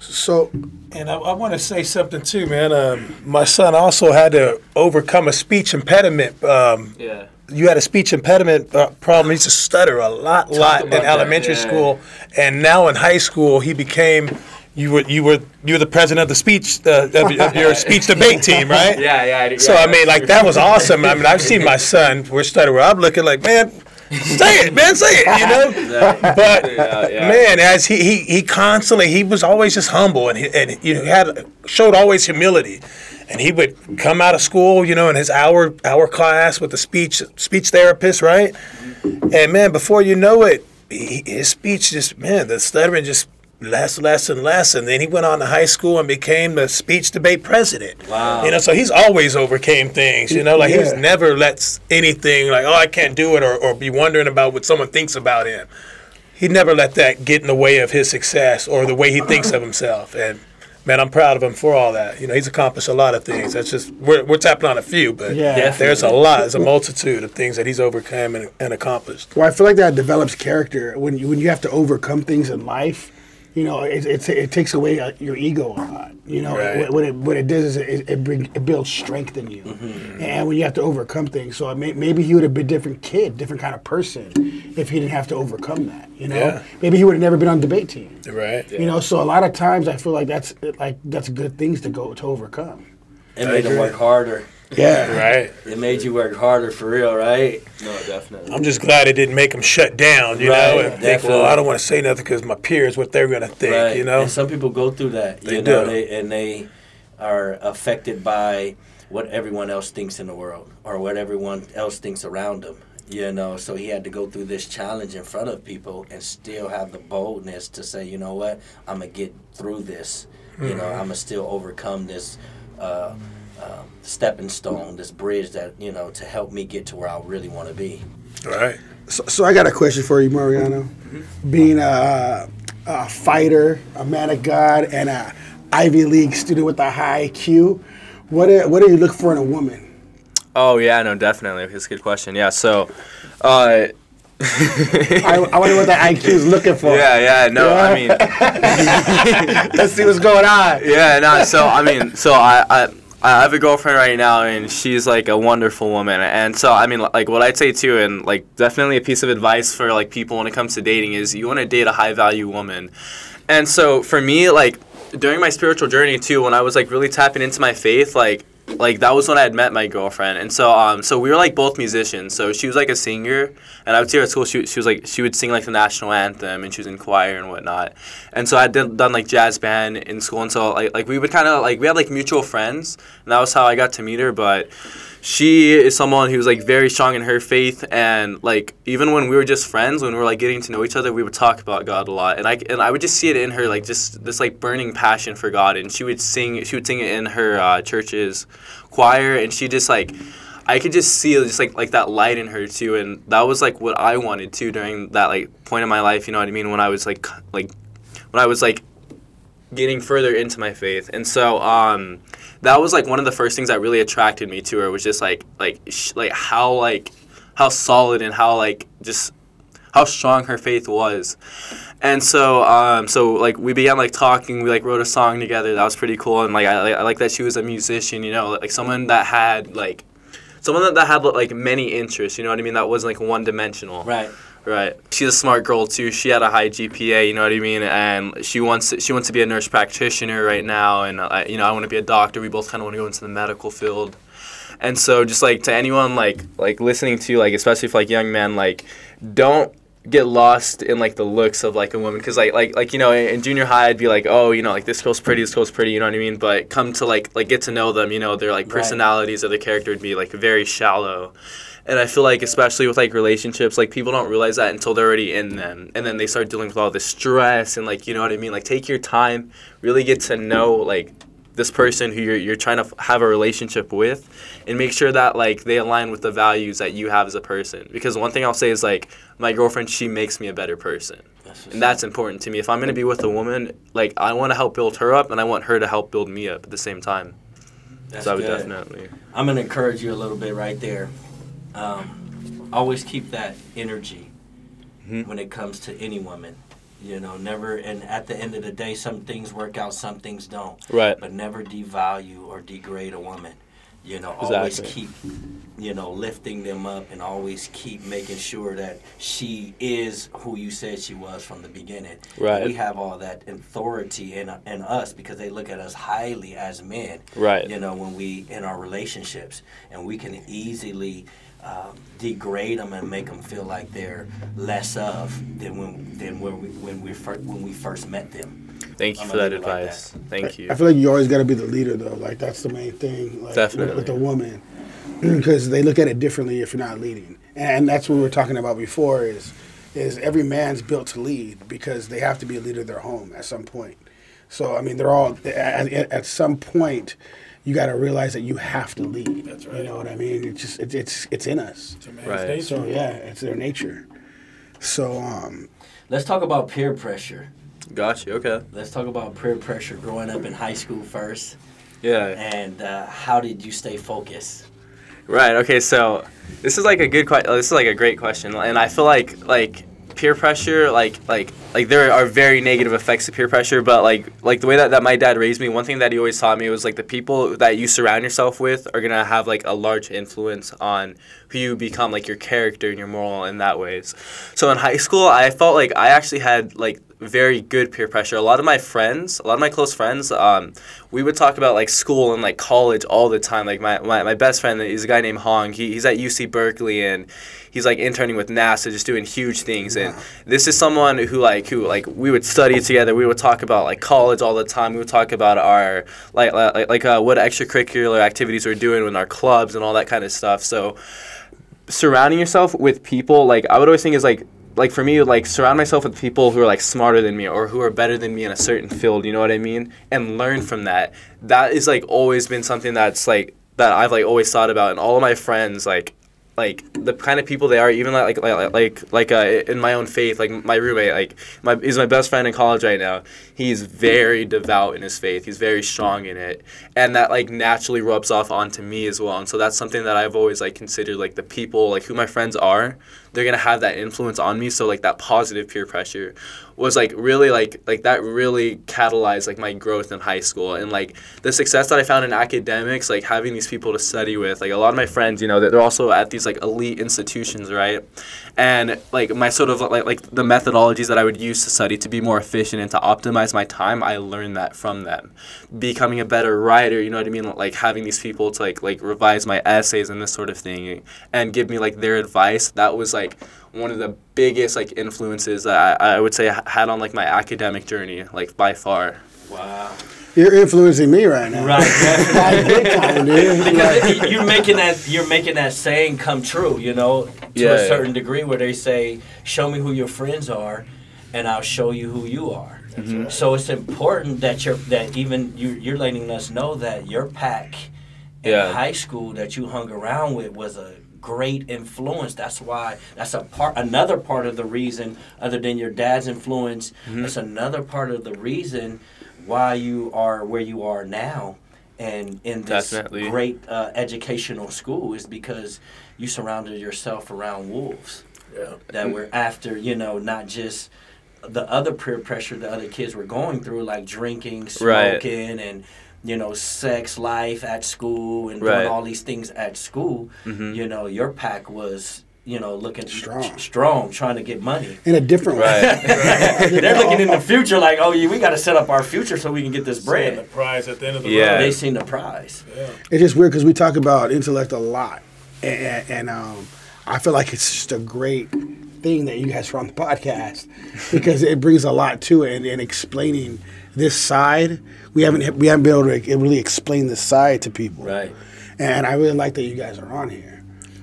So And I, I want to say something too, man. Um, my son also had to overcome a speech impediment. Um, Yeah. you had a speech impediment uh, problem. He used to stutter a lot, lot in elementary yeah. school, and now in high school he became. You were you were you were the president of the speech uh, of, of your speech debate team, right? Yeah, yeah. So I mean, like that was awesome. I mean, I've seen my son. We're stuttering. I'm looking like, man, say it, man, say it. You know. But Yeah, yeah. man, as he, he he constantly he was always just humble and he, and you know had showed always humility, and he would come out of school, you know, in his hour hour class with the speech speech therapist, right? And man, before you know it, he, his speech just man, the stuttering just less, less, and less. And then he went on to high school and became the speech debate president. Wow. You know, so he's always overcame things. You know, like he's Yeah. never lets anything like, oh, I can't do it, or, or be wondering about what someone thinks about him. He never let that get in the way of his success or the way he thinks of himself. And man, I'm proud of him for all that. You know, he's accomplished a lot of things. That's just we're, we're tapping on a few, but Yeah. there's a lot, there's a multitude of things that he's overcome and, and accomplished. Well, I feel like that develops character when you when you have to overcome things in life. You know, it, it, it takes away uh, your ego a lot. You know, Right. what, what it what it does is it, it, bring, it builds strength in you, Mm-hmm. and when you have to overcome things. So may, maybe he would have been a different kid, different kind of person, if he didn't have to overcome that. You know, Yeah. maybe he would have never been on debate team. Right. You know, so a lot of times I feel like that's like that's good things to go to overcome. It made him work harder. Yeah. Right. It made you work harder for real, right? No, definitely. I'm just glad it didn't make them shut down, you Right, know, and think, well, I don't want to say nothing because my peers, what they're going to think, right. you know? And some people go through that, They you know, do. they, and they are affected by what everyone else thinks in the world or what everyone else thinks around them. You know, so he had to go through this challenge in front of people and still have the boldness to say, you know what, I'm gonna get through this. You know, I'm gonna still overcome this uh, um, stepping stone, this bridge that you know to help me get to where I really want to be. Right. So, so I got a question for you, Mariano. Being a, a fighter, a man of God, and a Ivy League student with a high IQ, what are, what do you look for in a woman? Oh yeah, no, definitely. It's a good question. Yeah, so, uh, I, I wonder what that IQ is looking for. yeah, yeah, no, I mean, Let's see what's going on. yeah, no. So I mean, so I, I I have a girlfriend right now, and she's like a wonderful woman. And so I mean, like what I'd say too, and like definitely a piece of advice for like people when it comes to dating is you want to date a high value woman. And so for me, like during my spiritual journey too, when I was like really tapping into my faith, like like that was when I had met my girlfriend, and so um so we were like both musicians. So she was like a singer, and I would see her at school. She, she was like she would sing like the national anthem, and she was in choir and whatnot. And so I had done, like jazz band in school, and so like like we would kind of like we had like mutual friends, and that was how I got to meet her. But she is someone who's like very strong in her faith, and like even when we were just friends, when we were like getting to know each other, we would talk about God a lot, and I and I would just see it in her like just this like burning passion for God, and she would sing she would sing it in her uh, church's choir, and she just like. I could just see just like like that light in her too, and that was like what I wanted too during that like point in my life. You know what I mean? When I was like like when I was like getting further into my faith, and so um, that was like one of the first things that really attracted me to her was just like like sh- like how like how solid and how like just how strong her faith was. And so, um, so like we began like talking. We like wrote a song together. That was pretty cool. And like I, I like that she was a musician. You know, like someone that had like someone that, that had like many interests. You know what I mean? That wasn't like one dimensional. Right. Right. She's a smart girl too. She had a high GPA, you know what I mean, and she wants to, she wants to be a nurse practitioner right now, and I, you know I want to be a doctor. We both kind of want to go into the medical field, and so just like to anyone like like listening to like especially for like young men like don't get lost in like the looks of like a woman because like like like you know in junior high I'd be like oh you know like this girl's pretty this girl's pretty you know what I mean but come to like like get to know them you know their like Right. personalities or their character would be like very shallow and I feel like especially with like relationships like people don't realize that until they're already in them. And then they start dealing with all this stress and like you know what I mean? Like take your time really get to know like this person who you're, you're trying to f- have a relationship with and make sure that like they align with the values that you have as a person. Because one thing i'll say is like my girlfriend she makes me a better person. That's and that's important to me. If i'm going to be with a woman like i want to help build her up and i want her to help build me up at the same time. That's so i would good. definitely. I'm gonna encourage you a little bit right there. Um, always keep that energy Mhm. when it comes to any woman. You know, never. And at the end of the day, some things work out, some things don't. right But never devalue or degrade a woman. You know, always Exactly. keep, you know, lifting them up and always keep making sure that she is who you said she was from the beginning. Right. We have all that authority in in us because they look at us highly as men right you know, when we in our relationships, and we can easily um, degrade them and make them feel like they're less of than when than when we when we first when we first met them. thank you I'm for that leave it like advice thank you I feel like you always got to be the leader, though. Like that's the main thing. Like, Definitely. With, with a woman, because they look at it differently if you're not leading, and that's what we were talking about before. Is is every man's built to lead because they have to be a leader of their home at some point. So I mean, they're all at, at, at some point. You got to realize that you have to lead. That's You know what I mean? It's just it's it's, it's in us. It's Right. So yeah, it's their nature. So um, Let's talk about peer pressure. Gotcha. okay Let's talk about peer pressure growing up in high school first, yeah and uh, how did you stay focused? Right. Okay. So this is like a good question. This is like a great question, and I feel like like peer pressure, like like like there are very negative effects of peer pressure, but like like the way that, that my dad raised me, one thing that he always taught me was like the people that you surround yourself with are gonna have like a large influence on who you become, like your character and your moral in that ways. So in high school, I felt like I actually had like very good peer pressure. A lot of my friends, a lot of my close friends, um, we would talk about like school and like college all the time. Like my, my, my best friend is a guy named Hong. He, he's at UC Berkeley and he's like interning with NASA, just doing huge things. And this is someone who like who like we would study together. We would talk about like college all the time. We would talk about our like like like uh, what extracurricular activities we're doing in our clubs and all that kind of stuff. So surrounding yourself with people like I would always think is like like for me like surround myself with people who are like smarter than me or who are better than me in a certain field you know what i mean? And learn from that. That is like always been something that's like that i've like always thought about and all of my friends like like the kind of people they are even like like like like uh, in my own faith like my roommate like my he's my best friend in college right now. He's very devout in his faith. He's very strong in it. And that like naturally rubs off onto me as well. And so that's something that i've always like considered like the people like who my friends are they're gonna have that influence on me. So like that positive peer pressure was like really like like that really catalyzed like my growth in high school. And like the success that i found in academics like having these people to study with like a lot of my friends you know they're also at these like elite institutions right and like my sort of like like the methodologies that i would use to study to be more efficient and to optimize my time i learned that from them. Becoming a better writer you know what i mean? Like having these people to like like revise my essays and this sort of thing and give me like their advice that was like one of the biggest like influences that I, I would say had on like my academic journey like by far. Wow. You're influencing me right now. Right. definitely. Like, big time, because it- you're making that you're making that saying come true, you know, to Yeah, a yeah. certain degree where they say, "Show me who your friends are, and I'll show you who you are." Mm-hmm. So it's important that you're that even you you're letting us know that your pack in Yeah. high school that you hung around with was a great influence. That's why that's a part another part of the reason other than your dad's influence, Mm-hmm. that's another part of the reason why you are where you are now and in this Definitely. great uh, educational school is because you surrounded yourself around wolves Yeah. that were after you know not just the other peer pressure the other kids were going through like drinking Right. smoking and you know sex life at school and Right. doing all these things at school Mhm. you know your pack was you know looking Strong. strong trying to get money in a different way. right they're looking in the future like oh yeah we got to set up our future so we can get this Seeing the bread prize at the end of the Yeah. road. they seen the prize Yeah. It's just weird because we talk about intellect a lot, and, and um, I feel like it's just a great thing that you guys are on the podcast because it brings a lot to it and, and explaining this side. We haven't we haven't been able to really explain this side to people, right and I really like that you guys are on here.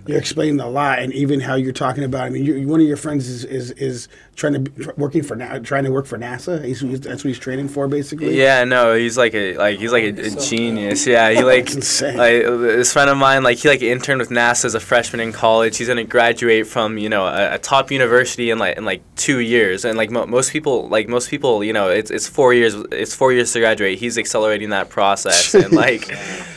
You're explaining a lot, and even how you're talking about. I mean, you one of your friends is is, is trying to be, working for Na- trying to work for NASA. He's, that's what he's training for, basically. Yeah, no, he's like a like he's like a, a genius. Yeah, he like like this friend of mine like he like interned with NASA as a freshman in college. He's gonna graduate from you know a, a top university in like in like two years. And like mo- most people like most people you know it's it's four years it's four years to graduate. He's accelerating that process and like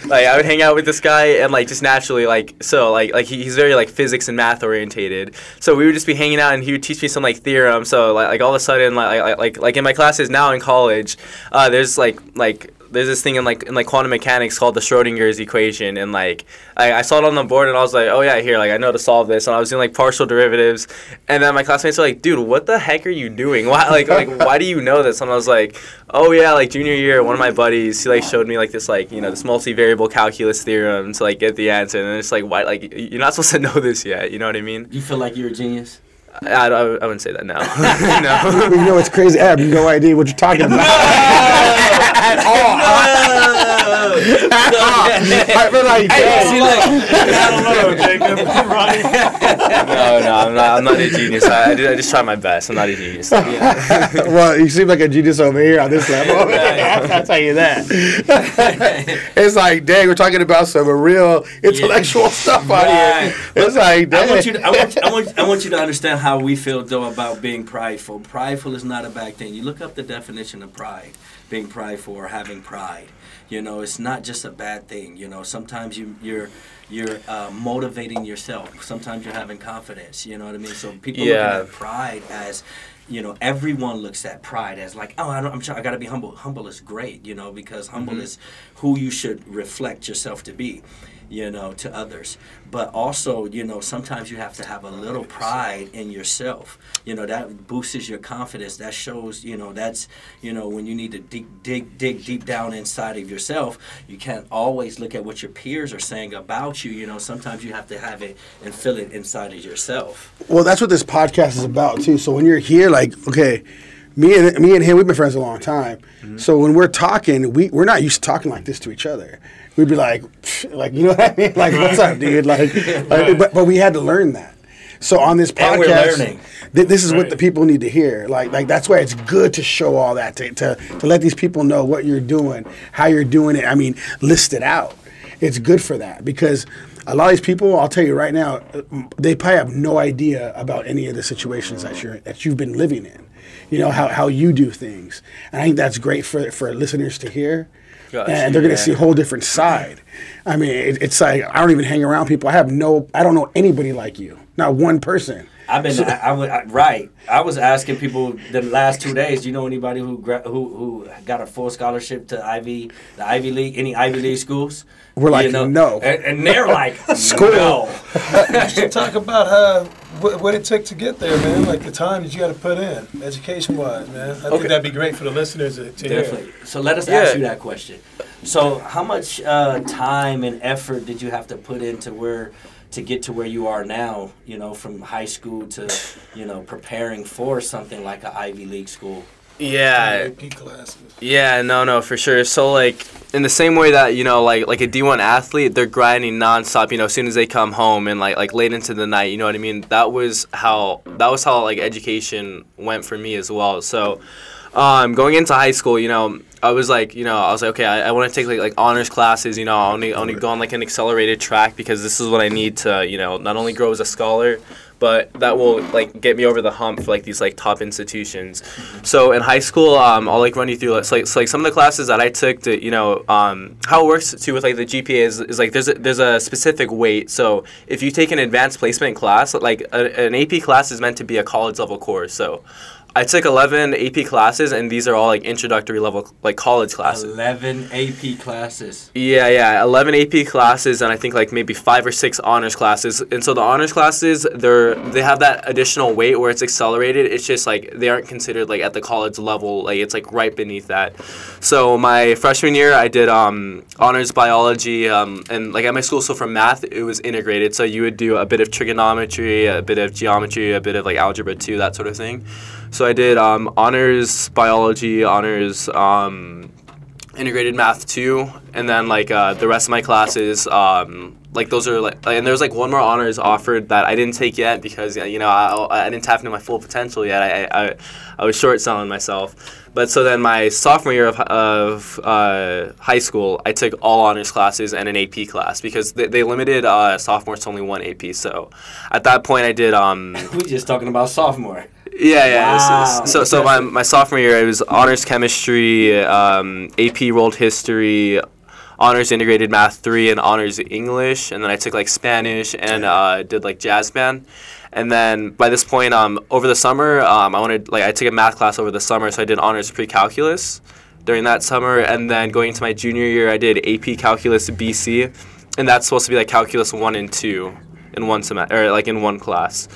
like I would hang out with this guy and like just naturally like so like like he, he's very like physics and math orientated. So we would just be hanging out and he would teach me some like theorem. So like like all of a sudden like like like, like in my classes now in college, uh, there's like like there's this thing in like in like quantum mechanics called the Schrodinger's equation, and like I, I saw it on the board, and I was like, oh yeah, here, like I know to solve this, and I was doing like partial derivatives, and then my classmates were like, dude, what the heck are you doing? Why like like why do you know this? And I was like, oh yeah, like junior year, one of my buddies, he like showed me like this like you know this multivariable calculus theorem to like get the answer, and it's like why like you're not supposed to know this yet, you know what I mean? you feel like you're a genius I, I, I wouldn't say that now. no. You know what's crazy? I have no idea what you're talking about. I feel like, See, damn. look, I don't know, Jacob. Ronnie. no, no, I'm not. I'm not a genius. I, I, do- I just try my best. I'm not a genius. well, you seem like a genius over here on this level. I'll tell you that. it's like, dang, we're talking about some real intellectual stuff out Right. here. It's like, I dang. want you. To, I want. I want. I want you to understand how we feel though about being prideful. Prideful is not a bad thing. You look up the definition of pride. Being prideful or having pride. You know, it's not just a bad thing. You know, sometimes you you're you're uh, motivating yourself. Sometimes you're having confidence. You know what I mean? So people Yeah. looking at pride as you know, everyone looks at pride as like, oh, I don't, I'm trying, I got to be humble. Humble is great, you know, because humble Mm-hmm. is who you should reflect yourself to be, you know, to others. But also, you know, sometimes you have to have a little pride in yourself. You know, that boosts your confidence. That shows, you know, that's, you know, when you need to dig, dig, dig deep down inside of yourself, you can't always look at what your peers are saying about you. You know, sometimes you have to have it and feel it inside of yourself. Well, that's what this podcast is about too. So when you're here, like, okay, me and me and him, we've been friends a long time. Mm-hmm. So when we're talking, we we're not used to talking like this to each other. We'd be like, like you know what I mean? Like, what's up, dude? Like, like, but but we had to learn that. So on this podcast, And we're learning. th- this is what the people need to hear. Like, like that's why it's good to show all that to, to to let these people know what you're doing, how you're doing it. I mean, list it out. It's good for that because a lot of these people, I'll tell you right now, uh, they probably have no idea about any of the situations that you're that you've been living in. You know how, how you do things, and I think that's great for for listeners to hear. Gotcha, and they're going to see a whole different side. I mean, it, it's like I don't even hang around people. I have no, I don't know anybody like you. Not one person. I've been, I, I, would- I, right. I was asking people the last two days. Do you know anybody who who who got a full scholarship to Ivy, the Ivy League, any Ivy League schools? We're like, You know? no. and, and they're like, School. no. Talk about how what, what it took to get there, man. Like the time that you got to put in, education wise, man. I Okay. think that'd be great for the listeners to, to hear. Definitely. So let us Yeah. ask you that question. So how much uh, time and effort did you have to put into where to get to where you are now? You know, from high school to you know preparing for something like an Ivy League school. Yeah. Yeah, no, no, for sure. So like in the same way that you know, like like a D one athlete, they're grinding nonstop. You know, as soon as they come home and like like late into the night. You know what I mean? That was how that was how like education went for me as well. So, um, going into high school, you know, I was like, you know, I was like, okay, I, I want to take like like honors classes. You know, I only only go on like an accelerated track because this is what I need to you know not only grow as a scholar but that will like get me over the hump for like these like top institutions. So in high school, um, I'll like run you through like, like, so, like some of the classes that I took to you know um, how it works too with like the GPA is, is like there's a, there's a specific weight. So if you take an advanced placement class, like a, an AP class is meant to be a college level course. So I took 11 AP classes and these are all like introductory level like college classes. Eleven AP classes. Yeah, yeah, eleven AP classes, and I think like maybe five or six honors classes. And so the honors classes, they're they have that additional weight where it's accelerated. It's just like they aren't considered like at the college level. Like it's like right beneath that. So my freshman year, I did um, honors biology, um, and like at my school, so for math, it was integrated. So you would do a bit of trigonometry, a bit of geometry, a bit of like algebra two, that sort of thing. So I did um, honors biology, honors. Um, integrated math two and then like uh, the rest of my classes um, like those are like and there's like one more honors offered that i didn't take yet because uh, you know i, I didn't tap into my full potential yet i, I, I was short selling myself but so then my sophomore year of, of uh, high school i took all honors classes and an ap class because they, they limited uh, sophomores to only one ap so at that point i did um, We just talking about sophomore. Yeah, yeah. Wow. So, so my, my sophomore year, it was honors chemistry, um, AP world history, honors integrated math three, and honors English. And then I took like Spanish and uh, did like jazz band. And then by this point, um, over the summer, um, I wanted like I took a math class over the summer, so I did honors pre-calculus during that summer. And then going into my junior year, I did AP calculus BC, and that's supposed to be like calculus one and two in one semester, or like in one class.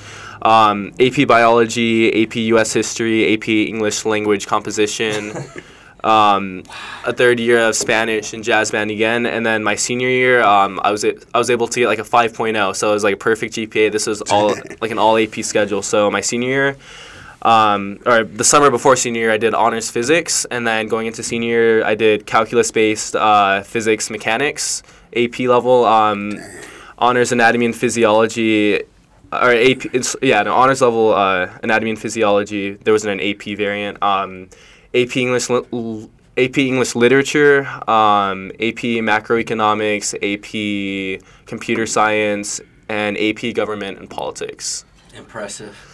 Um, AP biology, AP U.S. history, AP English language composition. um, a third year of Spanish and jazz band again, and then my senior year, um, I was a- I was able to get like a 5.0, so it was like a perfect GPA. This was all like an all AP schedule. So my senior year, um, or the summer before senior year, I did honors physics, and then going into senior year, I did calculus based uh, physics mechanics AP level, um, honors anatomy and physiology. Or AP, it's, yeah, an honors level uh, anatomy and physiology. There was an AP variant. Um, AP English, li- AP English literature, um, AP macroeconomics, AP computer science, and AP government and politics. Impressive.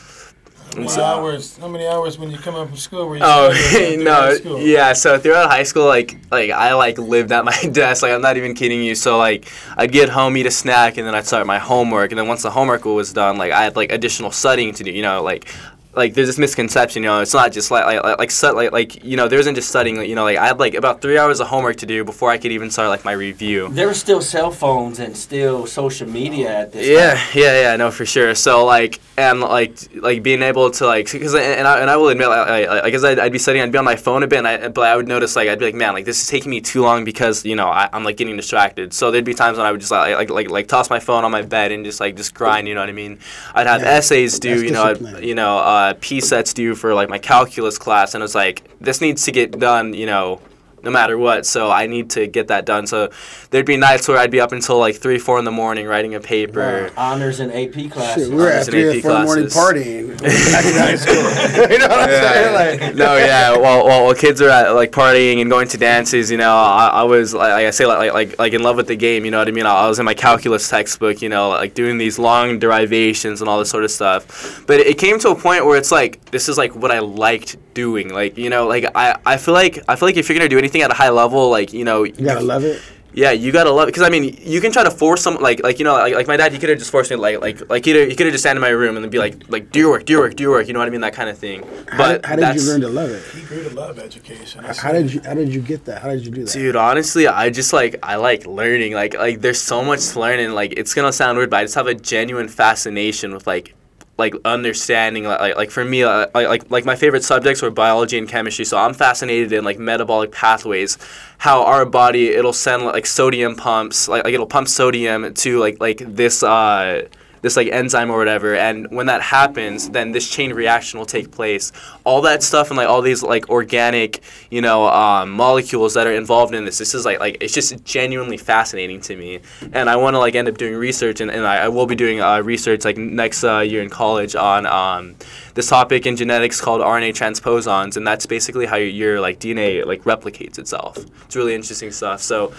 How many So- hours? How many hours when you come home from school? Were you Oh no, yeah. So throughout high school, like like I like lived at my desk. Like I'm not even kidding you. So like I'd get home, eat a snack, and then I'd start my homework. And then once the homework was done, like I had like additional studying to do. You know, like like there's this misconception. You know, it's not just like like like like, like, like you know there isn't just studying. Like, you know, like I had like about three hours of homework to do before I could even start like my review. There were still cell phones and still social media at this Yeah, time. yeah, yeah, no, for sure. So like, and like, like being able to like, because and I, and I will admit, like, I, I guess I'd, I'd be studying, I'd be on my phone a bit, and I, but I would notice like, I'd be like, man, like this is taking me too long because you know I, I'm like getting distracted. So there'd be times when I would just like, like, like, like toss my phone on my bed and just like just grind. You know what I mean? I'd have Yeah, essays due, you know, I'd, you know, uh, Uh, P sets due for like my calculus class, and it was like this needs to get done, you know. No matter what, so I need to get that done. So there'd be nights where I'd be up until like three, four in the morning writing a paper. Honors and AP classes. Shit, we were at Honors and three AP four in the morning partying back in high school. you know what I'm saying? Like, no, yeah. While, while, while kids are at like partying and going to dances, you know, I, I was like, like I say, like, like like in love with the game. You know what I mean? I, I was in my calculus textbook, you know, like doing these long derivations and all this sort of stuff. But it came to a point where it's like this is like what I liked doing. Like you know, like I, I feel like I feel like if you're gonna do anything at a high level, like you know, you gotta love it. yeah, you gotta love it because I mean, you can try to force some like like you know like, like my dad. He could have just forced me like like like he he could have just stand in my room and then be like like do your work, do your work, do your work. You know what I mean? That kind of thing. But did, how did that's, you learn to love it? He grew to love education. I How did you How did you get that? How did you do that? Dude, honestly, I just like I like learning. Like like there's so much to learn and like it's gonna sound weird, but I just have a genuine fascination with like like understanding like like, for me uh, like, like like my favorite subjects were biology and chemistry so i'm fascinated in like metabolic pathways how our body it'll send like sodium pumps like, like it'll pump sodium to like like this uh this like enzyme or whatever and when that happens then this chain reaction will take place. All that stuff and like all these like organic you know um, molecules that are involved in this this is like like it's just genuinely fascinating to me. And i want to like end up doing research and, and I, I will be doing uh, research like next uh, year in college on um, this topic in genetics called rna transposons and that's basically how your, your like dna like replicates itself. It's really interesting stuff. So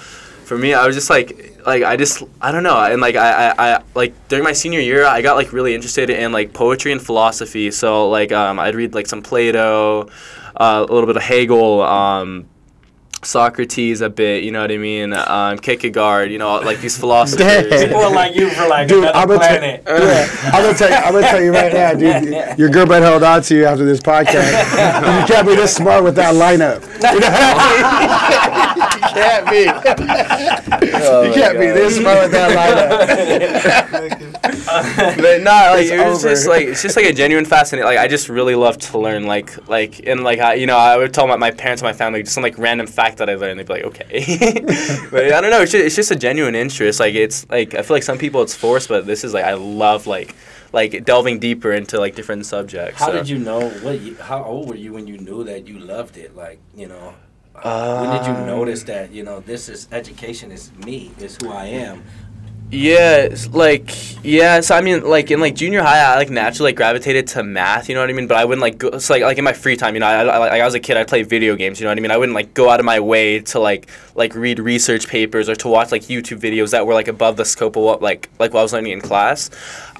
for me, I was just like, like I just, I don't know, and like I, I, I, like during my senior year, I got like really interested in like poetry and philosophy. So like, um, I'd read like some Plato, uh, a little bit of Hegel, um, Socrates a bit. You know what I mean? Um, Kierkegaard. You know, like these philosophers. People like you for like Dude, another I'm gonna, tell, planet. yeah, I'm gonna tell you, I'm gonna tell you right now, dude. Your girlfriend held on to you after this podcast. you can't be this smart with that lineup. You can't be. Oh you can't be this smart with that lineup. but no, like It's it was over. just like it's just like a genuine fascinating. Like I just really love to learn. Like like and like I, you know I would tell my, my parents and my family just some like random fact that I learned. They'd be like, okay, but I don't know. It's just, it's just a genuine interest. Like it's like I feel like some people it's forced, but this is like I love like like delving deeper into like different subjects. How so. did you know? What? You, how old were you when you knew that you loved it? Like you know, when did you Um, notice that you know this is education is me, is who I am? Yeah, like yeah. So I mean, like in like junior high, I like naturally like gravitated to math. You know what I mean? But I wouldn't like go. So like like in my free time, you know, I, I like I was a kid. I played video games. You know what I mean? I wouldn't like go out of my way to like like read research papers or to watch like YouTube videos that were like above the scope of what like like what I was learning in class.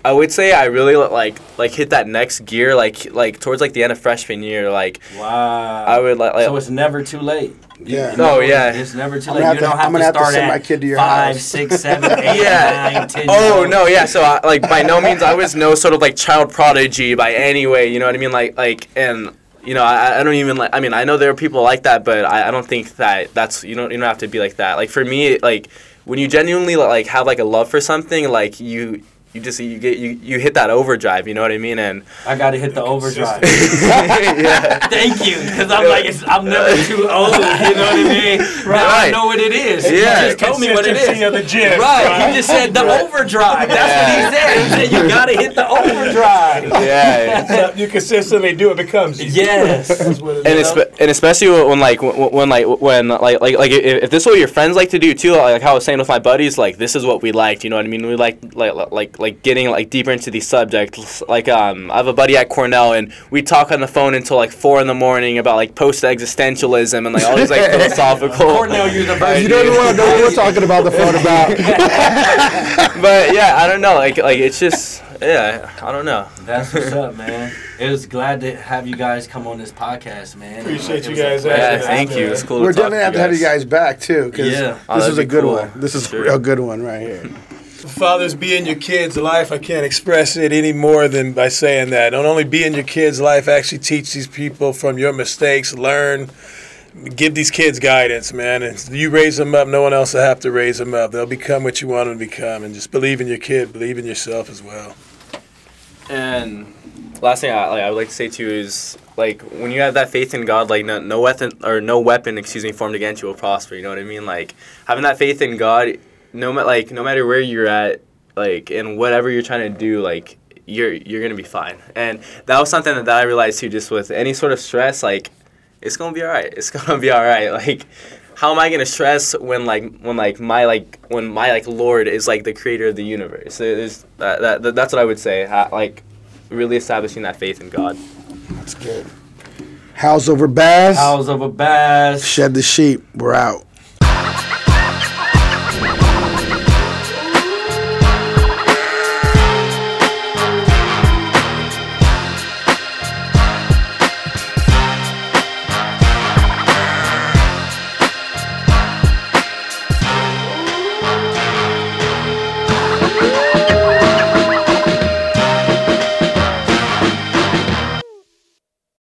I would say I really like like hit that next gear like like towards like the end of freshman year. Like Wow. I would like, like so it's never too late. Yeah. you No, know, yeah. It's never too I'm late. gonna You have don't to- have I'm to gonna have to start send at my kid to your five, house. six, seven, eight, Yeah. nine, ten. Oh years no, yeah. So I, like by no means I was no sort of like child prodigy by any way. You know what I mean? Like like and you know I, I don't even like. I mean I know there are people like that, but I, I don't think that that's you don't you don't have to be like that. Like for me, like when you genuinely like have like a love for something, like you you just you get you, you hit that overdrive. You know what I mean? And I got to hit the overdrive. yeah. Thank you, because I'm like, it's, I'm never too old. You know what I mean? Now I Right. know what it is. Yeah. He just told me what it is. Of the gym. Right, he just said the overdrive. That's what he said. He said you gotta hit the overdrive. Yeah. So you consistently do it becomes easy. Yes. That's what it and, is. espe- and especially when like when, when like when like like like if, if this is what your friends like to do too like how I was saying with my buddies like this is what we liked you know what I mean we like like like like getting like deeper into these subjects like um I have a buddy at Cornell and we talk on the phone until like four in the morning about like post existentialism and like all these like philosophical Cornell University. You don't even want to know what we're talking about the phone about. but yeah I don't know like like it's just Yeah, I don't know. That's what's up, man. It was glad to have you guys come on this podcast, man. Appreciate It you guys. Yeah, Yeah, thank you. It's cool. We're to talk definitely have to have you guys back too, because Yeah. Oh, this that'd is a good cool. one. This is Sure. a good one right here. Fathers, be in your kids' life. I can't express it any more than by saying that. Don't only be in your kids' life, actually teach these people from your mistakes. Learn, give these kids guidance, man. And you raise them up, no one else will have to raise them up. They'll become what you want them to become. And just believe in your kid, believe in yourself as well. And last thing I, like, I would like to say to you is like when you have that faith in God, like no, no weapon or no weapon, excuse me, formed against you will prosper. You know what I mean? Like having that faith in God, no matter like no matter where you're at, like and whatever you're trying to do, like you're you're gonna be fine. And that was something that, that I realized too, just with any sort of stress, like it's gonna be all right. It's gonna be all right. Like how am I gonna stress when like when like my like when my like Lord is like the creator of the universe? There's, that, that, that that's what I would say. Ha- like really establishing that faith in God. That's good. Howls Over Baaz. Howls Over Baaz. Shed the sheep. We're out.